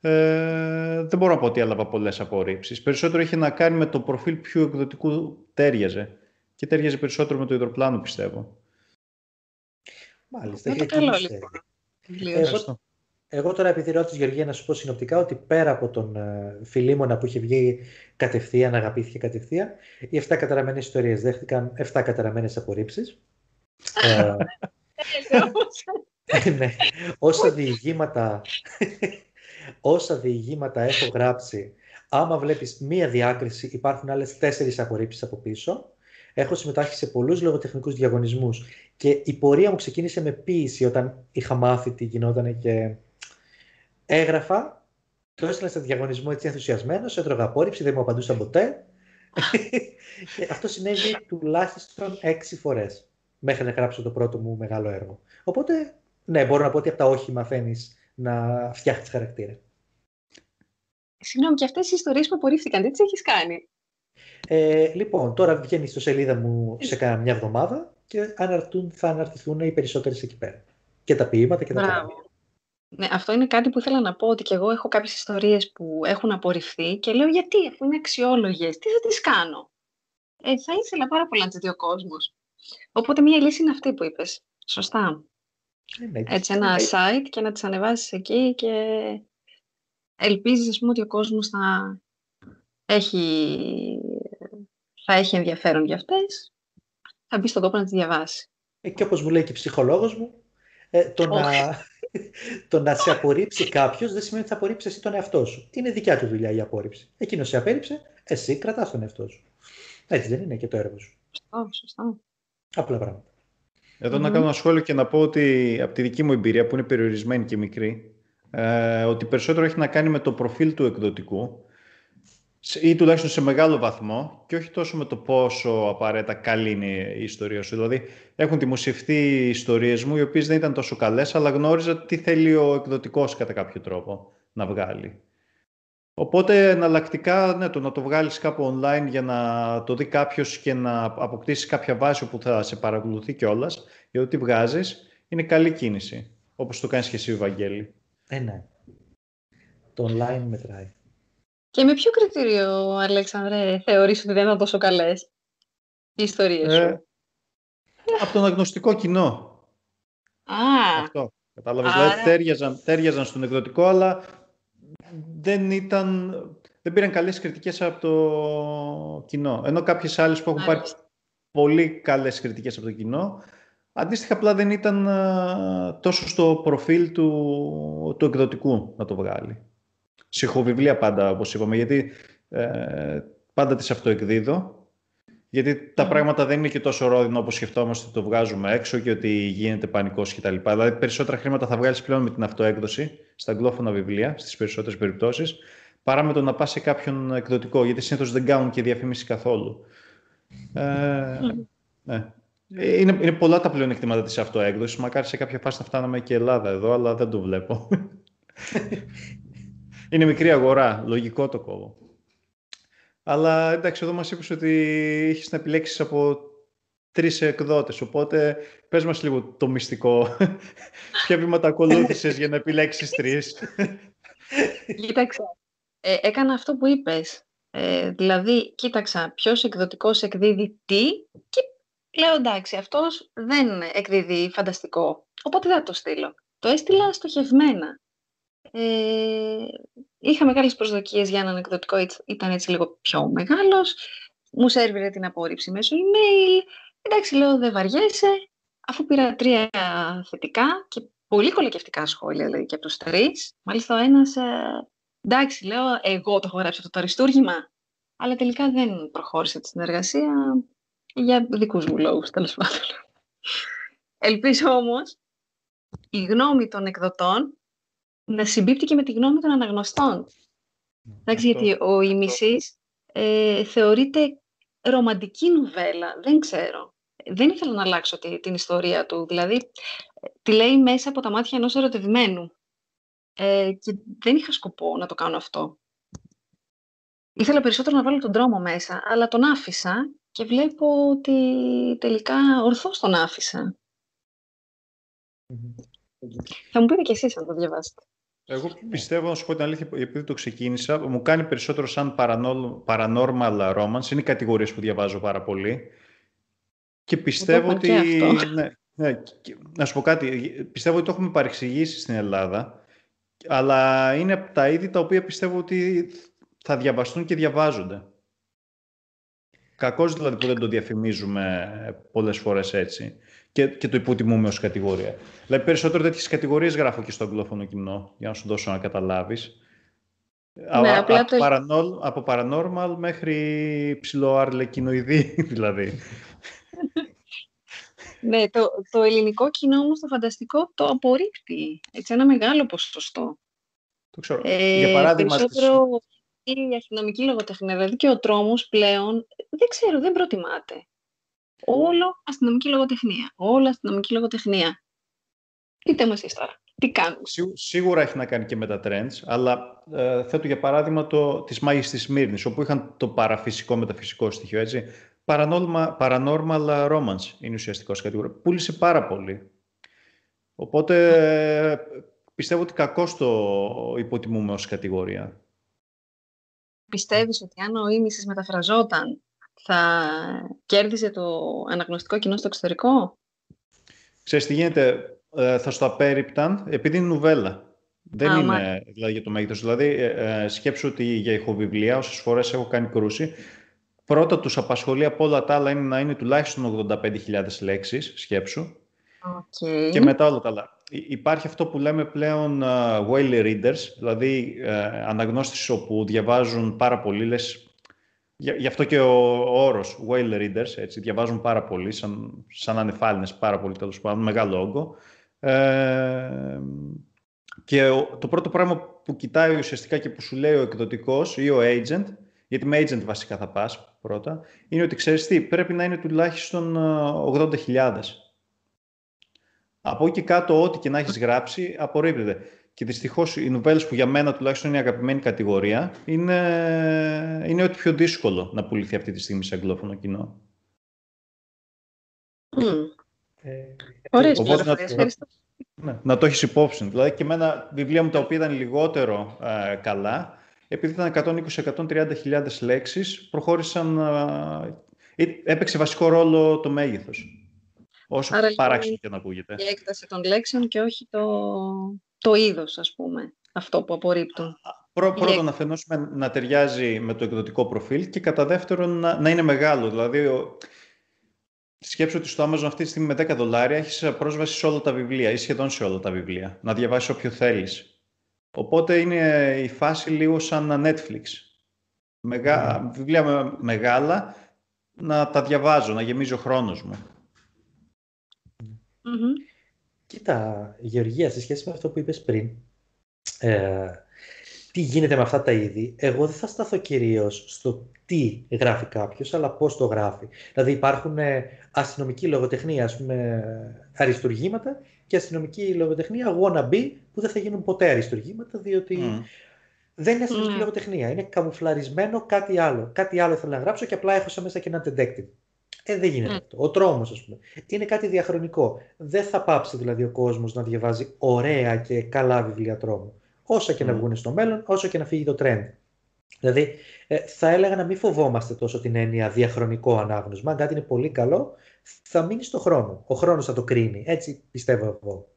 [SPEAKER 2] Ε, δεν μπορώ να πω ότι έλαβα πολλές απορρίψεις. Περισσότερο είχε να κάνει με το προφίλ ποιου εκδοτικού τέριαζε και ταιριάζει περισσότερο με το υδροπλάνο, πιστεύω.
[SPEAKER 1] Μάλιστα. Είναι καλό, λοιπόν. Εγώ, εγώ τώρα επειδή ρώτησε Γεωργία να σου πω συνοπτικά ότι πέρα από τον uh, Φιλίμωνα που είχε βγει κατευθείαν, αγαπήθηκε κατευθείαν, οι 7 καταραμένες ιστορίες δέχτηκαν 7 καταραμένες απορρίψεις. Ε, ναι. Όσα διηγήματα, όσα διηγήματα έχω γράψει, άμα βλέπεις μία διάκριση, υπάρχουν άλλες τέσσερις απορρίψεις από πίσω. Έχω συμμετάσχει σε πολλούς λογοτεχνικούς διαγωνισμούς και η πορεία μου ξεκίνησε με ποίηση όταν είχα μάθει τι γινόταν και έγραφα. Το έστειλα σε διαγωνισμό έτσι ενθουσιασμένος, έτρωγα απόρριψη, δεν μου απαντούσαν ποτέ. και αυτό συνέβη τουλάχιστον έξι φορές μέχρι να γράψω το πρώτο μου μεγάλο έργο. Οπότε, ναι, μπορώ να πω ότι από τα όχι μαθαίνεις να φτιάχνεις χαρακτήρα.
[SPEAKER 3] Συγγνώμη, και αυτές οι ιστορίες που απορρίφθηκαν, τι τις έχεις κάνει;
[SPEAKER 1] Ε, λοιπόν, τώρα βγαίνει στο σελίδα μου σε κάνα μια εβδομάδα και αναρτούν, θα αναρτηθούν οι περισσότερες εκεί πέρα. Και τα ποίηματα και τα πράγματα.
[SPEAKER 3] Ναι, αυτό είναι κάτι που ήθελα να πω ότι και εγώ έχω κάποιες ιστορίες που έχουν απορριφθεί και λέω γιατί αφού είναι αξιόλογες, τι θα τις κάνω; Ε, θα ήθελα πάρα πολύ να τις δει ο κόσμος. Οπότε μία λύση είναι αυτή που είπες. Σωστά. Ε, ναι, Έτσι ένα site και να τις ανεβάσεις εκεί και ελπίζεις ας πούμε ότι ο κόσμος θα έχει θα έχει ενδιαφέρον για αυτές, θα μπει στον κόπο να τις διαβάσει.
[SPEAKER 1] Ε, και όπως μου λέει και η ψυχολόγος μου, ε, το, να, το να σε απορρίψει κάποιος δεν σημαίνει ότι θα απορρίψεις εσύ τον εαυτό σου. Είναι δικιά του δουλειά η απόρριψη. Εκείνος σε απέρριψε, εσύ κρατάς τον εαυτό σου. Έτσι δεν είναι και το έργο σου.
[SPEAKER 3] Σωστό, σωστό.
[SPEAKER 1] Απλά πράγματα.
[SPEAKER 2] Εδώ να κάνω ένα σχόλιο και να πω ότι από τη δική μου εμπειρία που είναι περιορισμένη και μικρή, ε, ότι περισσότερο έχει να κάνει με το προφίλ του εκδοτικού ή τουλάχιστον σε μεγάλο βαθμό και όχι τόσο με το πόσο απαραίτητα καλή είναι η ιστορία σου. Δηλαδή, έχουν δημοσιευτεί ιστορίες μου οι οποίες δεν ήταν τόσο καλές, αλλά γνώριζα τι θέλει ο εκδοτικός κατά κάποιο τρόπο να βγάλει. Οπότε, εναλλακτικά, ναι, το να το βγάλεις κάπου online για να το δει κάποιος και να αποκτήσει κάποια βάση όπου θα σε παρακολουθεί κιόλας για ό,τι βγάζεις, είναι καλή κίνηση. Όπως το κάνεις και εσύ, Βαγγέλη.
[SPEAKER 1] Ε, ναι. Το online μετράει.
[SPEAKER 3] Και με ποιο κριτήριο, Αλέξανδρε, θεωρείς ότι δεν ήταν τόσο καλές οι ιστορίες σου; Ε,
[SPEAKER 2] από τον αγνωστικό κοινό.
[SPEAKER 3] Α,
[SPEAKER 2] Αυτό. Κατάλαβες, δηλαδή, άρα... δηλαδή τέριαζαν, τέριαζαν στον εκδοτικό, αλλά δεν ήταν... Δεν πήραν καλές κριτικές από το κοινό. Ενώ κάποιες άλλες που έχουν πάρει πολύ καλές κριτικές από το κοινό, Αντίστοιχα, απλά δεν ήταν τόσο στο προφίλ του, του εκδοτικού να το βγάλει. Συχοβιβλία πάντα, όπως είπαμε, γιατί ε, πάντα τις αυτοεκδίδω. Γιατί τα πράγματα δεν είναι και τόσο ρόδινα όπως σκεφτόμαστε ότι το βγάζουμε έξω και ότι γίνεται πανικός κτλ. Δηλαδή, περισσότερα χρήματα θα βγάλεις πλέον με την αυτοέκδοση στα αγγλόφωνα βιβλία, στις περισσότερες περιπτώσεις, παρά με το να πας σε κάποιον εκδοτικό, γιατί συνήθως δεν κάνουν και διαφήμιση καθόλου. Ε, ναι. Είναι, είναι πολλά τα πλεονεκτήματα της αυτοέκδοσης. Μακάρι σε κάποια φάση να φτάναμε και Ελλάδα εδώ, αλλά δεν το βλέπω. είναι μικρή αγορά. Λογικό το κόβω. Αλλά εντάξει, εδώ μας είπες ότι έχεις να επιλέξεις από τρεις εκδότες, οπότε πες μας λίγο το μυστικό. Ποια βήματα ακολούθησες για να επιλέξεις τρεις;
[SPEAKER 3] Κοίταξε, ε, έκανα αυτό που είπες. Ε, δηλαδή, κοίταξα ποιος εκδοτικός εκδίδει τι και λέω εντάξει, αυτός δεν εκδίδει φανταστικό, οπότε δεν το στείλω. Το έστειλα στοχευμένα. Ε, είχα μεγάλες προσδοκίες για έναν εκδοτικό, ήταν έτσι λίγο πιο μεγάλος. Μου σέρβιρε την απόρριψη μέσω email. Εντάξει, λέω, δεν βαριέσαι. Αφού πήρα τρία θετικά και πολύ κολακευτικά σχόλια, δηλαδή, και από τους τρεις. Μάλιστα, ο ένας, ε, εντάξει, λέω, εγώ το έχω γράψει αυτό το αριστούργημα. Αλλά τελικά δεν προχώρησε τη συνεργασία για δικούς μου λόγους, τέλος πάντων. Ελπίζω όμως η γνώμη των εκδοτών να συμπίπτει και με τη γνώμη των αναγνωστών. Εντάξει, γιατί ο Ημισής ε, θεωρείται ρομαντική νουβέλα, δεν ξέρω. Δεν ήθελα να αλλάξω τη, την ιστορία του, δηλαδή τη λέει μέσα από τα μάτια ενός ερωτευμένου. Ε, και δεν είχα σκοπό να το κάνω αυτό. Ήθελα περισσότερο να βάλω τον τρόμο μέσα, αλλά τον άφησα και βλέπω ότι τελικά ορθώς τον αφησα Θα μου πείτε κι εσείς αν το διαβάσετε.
[SPEAKER 2] Εγώ πιστεύω, να σου πω την αλήθεια, επειδή το ξεκίνησα, μου κάνει περισσότερο σαν paranormal romance. Είναι οι κατηγορίες που διαβάζω πάρα πολύ. Και πιστεύω ότι... Ναι, ναι, να σου πω κάτι. Πιστεύω ότι το έχουμε παρεξηγήσει στην Ελλάδα. Αλλά είναι από τα είδη τα οποία πιστεύω ότι θα διαβαστούν και διαβάζονται. Κακώς δηλαδή που δεν το διαφημίζουμε πολλές φορές έτσι και, και το υποτιμούμε ως κατηγορία. Δηλαδή περισσότερο τέτοιες κατηγορίες γράφω και στο αγγλόφωνο κοινό για να σου δώσω να καταλάβεις. Ναι, από, το... paranormal, από paranormal μέχρι ψηλοαρλεκινοειδή δηλαδή.
[SPEAKER 3] ναι, το, το ελληνικό κοινό όμως το φανταστικό το απορρίπτει. Έτσι ένα μεγάλο ποσοστό.
[SPEAKER 2] Το ξέρω. Ε, για παράδειγμα,
[SPEAKER 3] περισσότερο η αστυνομική λογοτεχνία, δηλαδή και ο τρόμος πλέον, δεν ξέρω, δεν προτιμάται. Όλο αστυνομική λογοτεχνία. Όλο αστυνομική λογοτεχνία. Πείτε μου εσείς τώρα; Τι κάνουμε.
[SPEAKER 2] Σίγουρα έχει να κάνει και με τα trends, αλλά ε, θέτω για παράδειγμα το, της Μάγης της Μύρνης, όπου είχαν το παραφυσικό μεταφυσικό στοιχείο, έτσι. Paranormal, paranormal romance είναι ουσιαστικός κατηγορία. Πούλησε πάρα πολύ. Οπότε ε, πιστεύω ότι κακώς το υποτιμούμε ως κατηγορία.
[SPEAKER 3] Πιστεύεις ότι αν ο ίμισης μεταφραζόταν θα κέρδιζε το αναγνωστικό κοινό στο εξωτερικό;
[SPEAKER 2] Ξέρεις τι γίνεται, ε, θα στο απέριπταν επειδή είναι νουβέλα. Δεν είναι δηλαδή, για το μέγεθος. Δηλαδή, ε, ε, σκέψου ότι για ηχοβιβλία, όσες φορές έχω κάνει κρούση, πρώτα τους απασχολεί από όλα τα άλλα είναι να είναι τουλάχιστον 85.000 λέξεις, σκέψου.
[SPEAKER 3] Okay.
[SPEAKER 2] Και μετά όλα τα άλλα. Υπάρχει αυτό που λέμε πλέον uh, whale readers, δηλαδή uh, αναγνώστες όπου διαβάζουν πάρα πολύ, λες, Γι' αυτό και ο, ο όρος whale readers, έτσι, διαβάζουν πάρα πολύ, σαν, σαν ανεφάλινες πάρα πολύ τέλος πάντων, μεγάλο όγκο. Ε, και το πρώτο πράγμα που κοιτάει ουσιαστικά και που σου λέει ο εκδοτικός ή ο agent, γιατί με agent βασικά θα πας πρώτα, είναι ότι ξέρεις τι, πρέπει να είναι τουλάχιστον 80.000. Από εκεί κάτω, ό,τι και να έχεις γράψει, απορρίπτεται. Και δυστυχώς οι νουβέλες που για μένα τουλάχιστον είναι η αγαπημένη κατηγορία είναι, είναι ό,τι πιο δύσκολο να πουληθεί αυτή τη στιγμή σε αγγλόφωνο κοινό.
[SPEAKER 3] Mm. Ε,
[SPEAKER 2] να, να, το έχεις υπόψη. Δηλαδή και εμένα βιβλία μου τα οποία ήταν λιγότερο ε, καλά, επειδή ήταν 120-130 χιλιάδες λέξεις, προχώρησαν, ε, έπαιξε βασικό ρόλο το μέγεθος. Όσο Άρα, λοιπόν, παράξενο και να ακούγεται.
[SPEAKER 3] Η έκταση των λέξεων και όχι το, το είδος, ας πούμε, αυτό που απορρίπτουν.
[SPEAKER 2] Πρό, πρώτον, αφενός να ταιριάζει με το εκδοτικό προφίλ και κατά δεύτερον να, να είναι μεγάλο. Δηλαδή, Σκέψου ότι στο Amazon αυτή τη στιγμή με 10 δολάρια έχεις πρόσβαση σε όλα τα βιβλία ή σχεδόν σε όλα τα βιβλία. Να διαβάσεις όποιο θέλεις. Οπότε είναι η φάση λίγο σαν Netflix. Μεγά... Ναι. Βιβλία μεγάλα να τα διαβάζω, να γεμίζει ο χρόνος μου.
[SPEAKER 1] Κοίτα, Γεωργία, σε σχέση με αυτό που είπες πριν, ε, τι γίνεται με αυτά τα είδη, εγώ δεν θα σταθώ κυρίως στο τι γράφει κάποιος, αλλά πώς το γράφει. Δηλαδή υπάρχουν ε, αστυνομική λογοτεχνία, ας πούμε, αριστουργήματα και αστυνομική λογοτεχνία wannabe που δεν θα γίνουν ποτέ αριστουργήματα, διότι δεν είναι αστυνομική mm. λογοτεχνία. Είναι καμουφλαρισμένο κάτι άλλο. Κάτι άλλο θέλω να γράψω και απλά έχω σε μέσα και ένα detective. Ε, δεν γίνεται αυτό. Ο τρόμος, ας πούμε. Είναι κάτι διαχρονικό. Δεν θα πάψει δηλαδή ο κόσμος να διαβάζει ωραία και καλά βιβλία τρόμου. Όσο και να βγουν στο μέλλον, όσο και να φύγει το trend. Δηλαδή, ε, θα έλεγα να μην φοβόμαστε τόσο την έννοια διαχρονικό ανάγνωσμα. Αν κάτι είναι πολύ καλό, θα μείνει στο χρόνο. Ο χρόνος θα το κρίνει. Έτσι πιστεύω εγώ.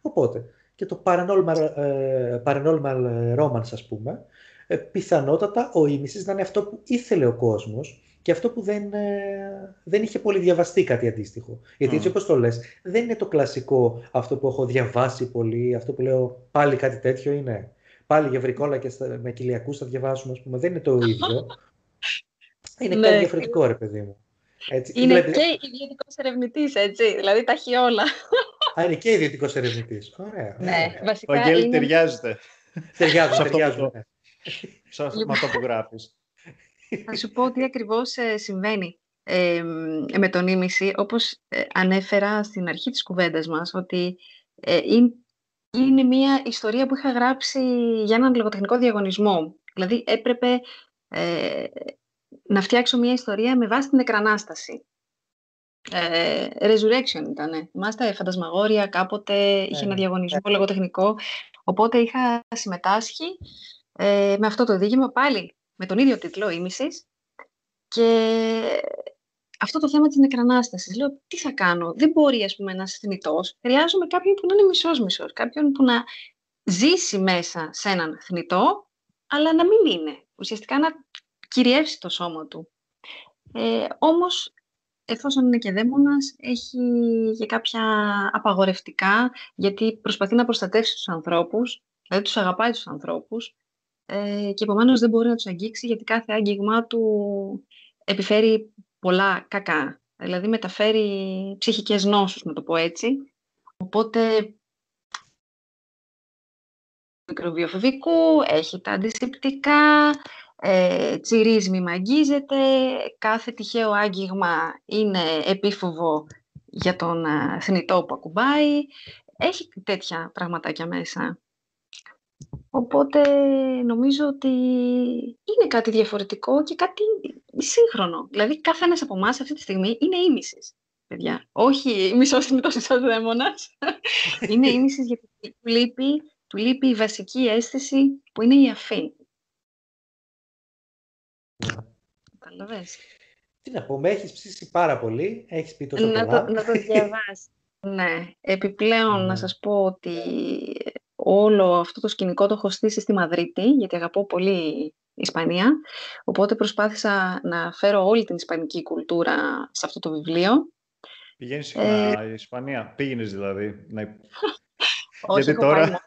[SPEAKER 1] Οπότε, και το paranormal, ε, paranormal romance, ας πούμε, ε, πιθανότατα ο ίμισης να είναι αυτό που ήθελε ο κόσμος και αυτό που δεν, ε, δεν είχε πολύ διαβαστεί κάτι αντίστοιχο. Γιατί έτσι όπως το λες, δεν είναι το κλασικό αυτό που έχω διαβάσει πολύ, αυτό που λέω πάλι κάτι τέτοιο είναι. Πάλι γευρικόλα και με κοιλιακούς θα διαβάσουμε, ας πούμε. Δεν είναι το ίδιο. είναι κάτι ναι. διαφορετικό, ρε παιδί μου.
[SPEAKER 3] Έτσι, είναι δηλαδή... και ιδιωτικός ερευνητής, έτσι. Δηλαδή τα έχει όλα.
[SPEAKER 1] Α, είναι και ιδιωτικός ερευνητής. Ωραία.
[SPEAKER 3] Ναι, βασικά. Ο
[SPEAKER 2] Αγγέλη είναι... ταιριάζεται.
[SPEAKER 1] Ταιριάζουν, ταιριάζουν.
[SPEAKER 2] Σε αυτό που γράφεις.
[SPEAKER 3] Θα σου πω τι ακριβώς ε, συμβαίνει ε, με τον ίμιση, όπως ε, ανέφερα στην αρχή της κουβέντας μας, ότι είναι μια ιστορία που είχα γράψει για έναν λογοτεχνικό διαγωνισμό. Δηλαδή έπρεπε να φτιάξω μια ιστορία με βάση την εκρανάσταση. Ε, Resurrection ήταν. Είμαστε φαντασμαγόρια, κάποτε είχε ένα διαγωνισμό λογοτεχνικό, οπότε είχα συμμετάσχει με αυτό το δίγημα πάλι με τον ίδιο τίτλο, «Ήμισης», και αυτό το θέμα της νεκρανάστασης. Λέω, τι θα κάνω, δεν μπορεί, ας πούμε, ένας θνητός. Χρειάζομαι κάποιον που να είναι μισός-μισός, κάποιον που να ζήσει μέσα σε έναν θνητό, αλλά να μην είναι. Ουσιαστικά να κυριεύσει το σώμα του. Ε, όμως, εφόσον είναι και δαίμονας, έχει και κάποια απαγορευτικά, γιατί προσπαθεί να προστατεύσει τους ανθρώπους, δηλαδή τους αγαπάει τους ανθρώπους, ε, και επομένως δεν μπορεί να τους αγγίξει γιατί κάθε άγγιγμά του επιφέρει πολλά κακά. Δηλαδή μεταφέρει ψυχικές νόσους, να το πω έτσι. Οπότε μικροβιοφοβικού, έχει τα αντισηπτικά, ε, τσιρίζει μαγίζεται, κάθε τυχαίο άγγιγμα είναι επίφοβο για τον θνητό που ακουμπάει. Έχει τέτοια πραγματάκια μέσα. Οπότε νομίζω ότι είναι κάτι διαφορετικό και κάτι σύγχρονο. Δηλαδή κάθε ένας από εμάς αυτή τη στιγμή είναι ήμισης, παιδιά. Όχι μισός θνητός μισός δαίμονας. είναι ήμισης γιατί του λείπει, του λείπει η βασική αίσθηση που είναι η αφή. Καταλαβες.
[SPEAKER 1] Τι να πω, με έχεις ψήσει πάρα πολύ, έχεις πει τόσο
[SPEAKER 3] να
[SPEAKER 1] πολλά.
[SPEAKER 3] Το, να το διαβάσει. ναι. Επιπλέον να ναι. σας πω ότι όλο αυτό το σκηνικό το έχω στήσει στη Μαδρίτη, γιατί αγαπώ πολύ Ισπανία. Οπότε προσπάθησα να φέρω όλη την ισπανική κουλτούρα σε αυτό το βιβλίο.
[SPEAKER 2] Πηγαίνεις συχνά ε... Ισπανία, πήγαινες δηλαδή. Να...
[SPEAKER 3] Όχι, γιατί τώρα... Πάει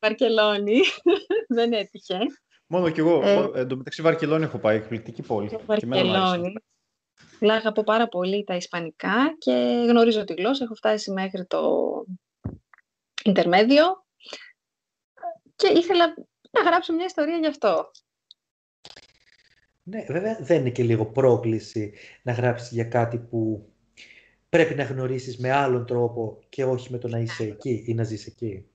[SPEAKER 3] Βαρκελόνη, δεν έτυχε.
[SPEAKER 2] Μόνο κι εγώ. Ε... Εν τω μεταξύ Βαρκελόνη έχω πάει, εκπληκτική πόλη.
[SPEAKER 3] Βαρκελόνη. Αλλά αγαπώ πάρα πολύ τα ισπανικά και γνωρίζω τη γλώσσα. Έχω φτάσει μέχρι το Ιντερμέδιο και ήθελα να γράψω μια ιστορία γι' αυτό.
[SPEAKER 1] Ναι, βέβαια δεν είναι και λίγο πρόκληση να γράψεις για κάτι που πρέπει να γνωρίσεις με άλλον τρόπο και όχι με το να είσαι εκεί ή να ζεις εκεί.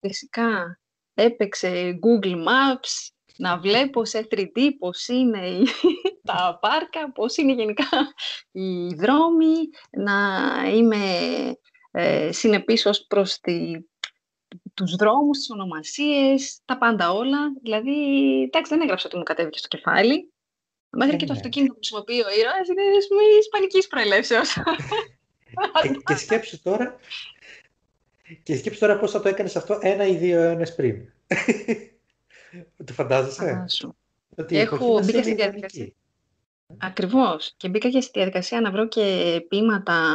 [SPEAKER 3] Φυσικά. Έπαιξε Google Maps, να βλέπω σε 3D πώς είναι τα πάρκα, πώς είναι γενικά οι δρόμοι, να είμαι ε, συνεπής ως προς τη τους δρόμους, τις ονομασίες, τα πάντα όλα. Δηλαδή, εντάξει, δεν έγραψα ότι μου κατέβηκε στο κεφάλι. Μέχρι και το ναι. αυτοκίνητο που χρησιμοποιεί ο ήρωας είναι ισπανικής προελεύσεως.
[SPEAKER 1] και, και σκέψου τώρα, και σκέψου τώρα πώς θα το έκανες αυτό ένα ή δύο αιώνες πριν. το φαντάζεσαι;
[SPEAKER 3] Ότι Έχω μπει στη διαδικασία. Ακριβώς. Και μπήκα και στη διαδικασία να βρω και ποίηματα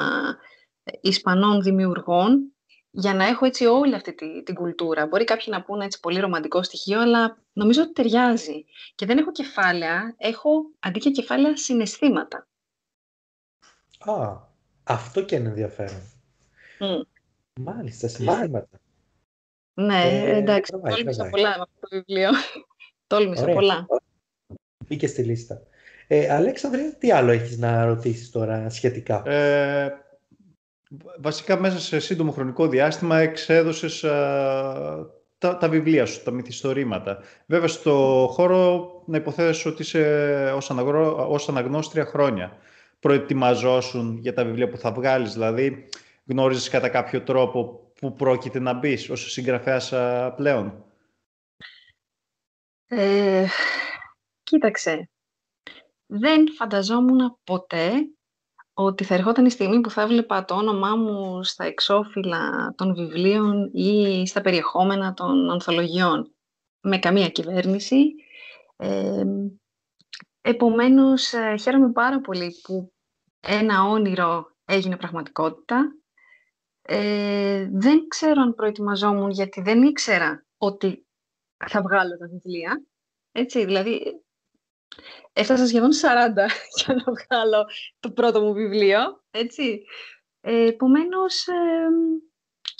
[SPEAKER 3] Ισπανών δημιουργών για να έχω έτσι όλη αυτή τη, την κουλτούρα. Μπορεί κάποιοι να πούνε έτσι πολύ ρομαντικό στοιχείο, αλλά νομίζω ότι ταιριάζει. Και δεν έχω κεφάλαια, έχω αντί και κεφάλαια συναισθήματα.
[SPEAKER 1] Α, αυτό και είναι ενδιαφέρον.
[SPEAKER 3] Mm.
[SPEAKER 1] Μάλιστα, συναισθήματα.
[SPEAKER 3] Ναι, ε, εντάξει, τραβάει, τόλμησα τραβάει. πολλά με αυτό το βιβλίο. τόλμησα Ωραία. πολλά.
[SPEAKER 1] Μπήκε στη λίστα. Ε, Αλέξανδρε, τι άλλο έχεις να ρωτήσεις τώρα σχετικά;
[SPEAKER 2] Ε, βασικά μέσα σε σύντομο χρονικό διάστημα εξέδωσες τα, τα βιβλία σου, τα μυθιστορήματα. Βέβαια στο χώρο να υποθέσω ότι είσαι ως, αναγρό, ως αναγνώστρια χρόνια. Προετοιμαζόσουν για τα βιβλία που θα βγάλεις, δηλαδή γνώριζες κατά κάποιο τρόπο που πρόκειται να μπεις ως συγγραφέας πλέον;
[SPEAKER 3] Ε, κοίταξε, δεν φανταζόμουν ποτέ ότι θα ερχόταν η στιγμή που θα έβλεπα το όνομά μου στα εξώφυλλα των βιβλίων ή στα περιεχόμενα των ανθολογιών. Με καμία κυβέρνηση. Ε, επομένως, ε, χαίρομαι πάρα πολύ που ένα όνειρο έγινε πραγματικότητα. Ε, δεν ξέρω αν προετοιμαζόμουν, γιατί δεν ήξερα ότι θα βγάλω τα βιβλία. Έτσι, δηλαδή, Έφτασα σχεδόν 40 για να βγάλω το πρώτο μου βιβλίο, έτσι. Ε, επομένως, ε,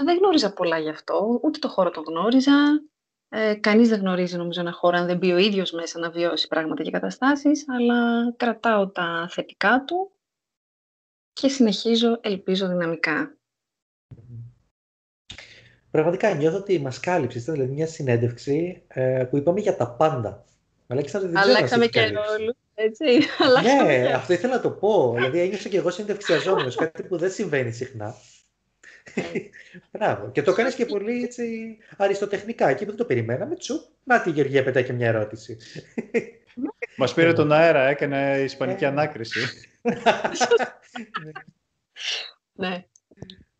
[SPEAKER 3] δεν γνώριζα πολλά γι' αυτό, ούτε το χώρο το γνώριζα. Ε, κανείς δεν γνωρίζει νομίζω ένα χώρο αν δεν μπει ο ίδιος μέσα να βιώσει πράγματα και καταστάσεις, αλλά κρατάω τα θετικά του και συνεχίζω, ελπίζω δυναμικά.
[SPEAKER 1] Πραγματικά νιώθω ότι μας κάλυψες, ήταν δηλαδή μια συνέντευξη ε, που είπαμε για τα πάντα.
[SPEAKER 3] Αλέξανδρε, δεν Αλλάξαμε και ρόλους. Έτσι.
[SPEAKER 1] ναι, αυτό ήθελα να το πω. Δηλαδή, ένιωσα και εγώ συνεντευξιαζόμενος, κάτι που δεν συμβαίνει συχνά. Ναι. Μπράβο. Και το κάνεις και πολύ έτσι, αριστοτεχνικά. Εκεί που δεν το περιμέναμε, τσου. Να τη Γεωργία πετάει και μια ερώτηση.
[SPEAKER 2] Μας πήρε τον αέρα, έκανε ισπανική ε. ανάκριση.
[SPEAKER 3] ναι.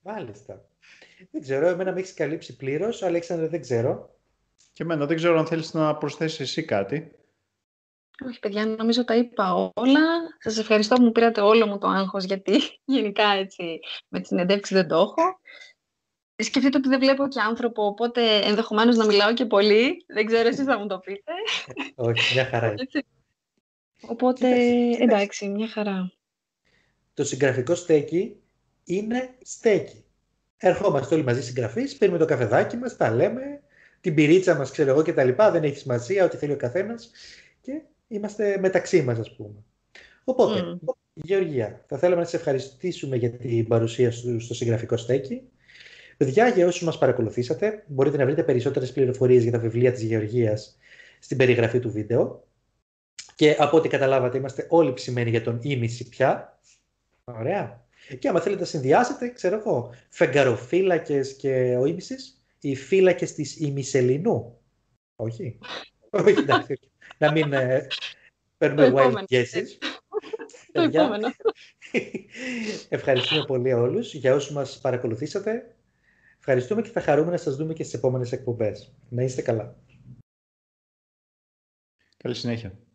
[SPEAKER 1] Μάλιστα. Δεν ξέρω, εμένα με έχεις καλύψει πλήρως. Αλέξανδρε, δεν ξέρω.
[SPEAKER 2] Και εμένα δεν ξέρω αν θέλεις να προσθέσεις εσύ κάτι.
[SPEAKER 3] Όχι, παιδιά, νομίζω τα είπα όλα. Σας ευχαριστώ που μου πήρατε όλο μου το άγχος, γιατί γενικά έτσι με τη συνεντεύξη δεν το έχω. Σκεφτείτε ότι δεν βλέπω και άνθρωπο, οπότε ενδεχομένως να μιλάω και πολύ. Δεν ξέρω, εσείς θα μου το πείτε.
[SPEAKER 1] Όχι, μια χαρά.
[SPEAKER 3] Οπότε, εντάξει, μια χαρά.
[SPEAKER 1] Το συγγραφικό στέκι είναι στέκι. Ερχόμαστε όλοι μαζί συγγραφείς, παίρνουμε το καφεδάκι μας, τα λέμε, την πυρίτσα μας, ξέρω εγώ και τα λοιπά, δεν έχει σημασία, ό,τι θέλει ο καθένας και είμαστε μεταξύ μας, ας πούμε. Οπότε, mm. Γεωργία, θα θέλαμε να σε ευχαριστήσουμε για την παρουσία σου στο συγγραφικό στέκι. Παιδιά, για όσους μας παρακολουθήσατε, μπορείτε να βρείτε περισσότερες πληροφορίες για τα βιβλία της Γεωργίας στην περιγραφή του βίντεο. Και από ό,τι καταλάβατε, είμαστε όλοι ψημένοι για τον ήμιση πια. Ωραία. Και άμα θέλετε να συνδυάσετε, ξέρω εγώ, φεγγαροφύλακες και ο ήμισης, οι φύλακες της ημισελινού. Όχι. Όχι, εντάξει. Να μην ε, παίρνουμε wild guesses.
[SPEAKER 3] Το επόμενο.
[SPEAKER 1] Ευχαριστούμε πολύ όλους για όσους μας παρακολουθήσατε. Ευχαριστούμε και θα χαρούμε να σας δούμε και στις επόμενες εκπομπές. Να είστε καλά.
[SPEAKER 2] Καλή συνέχεια.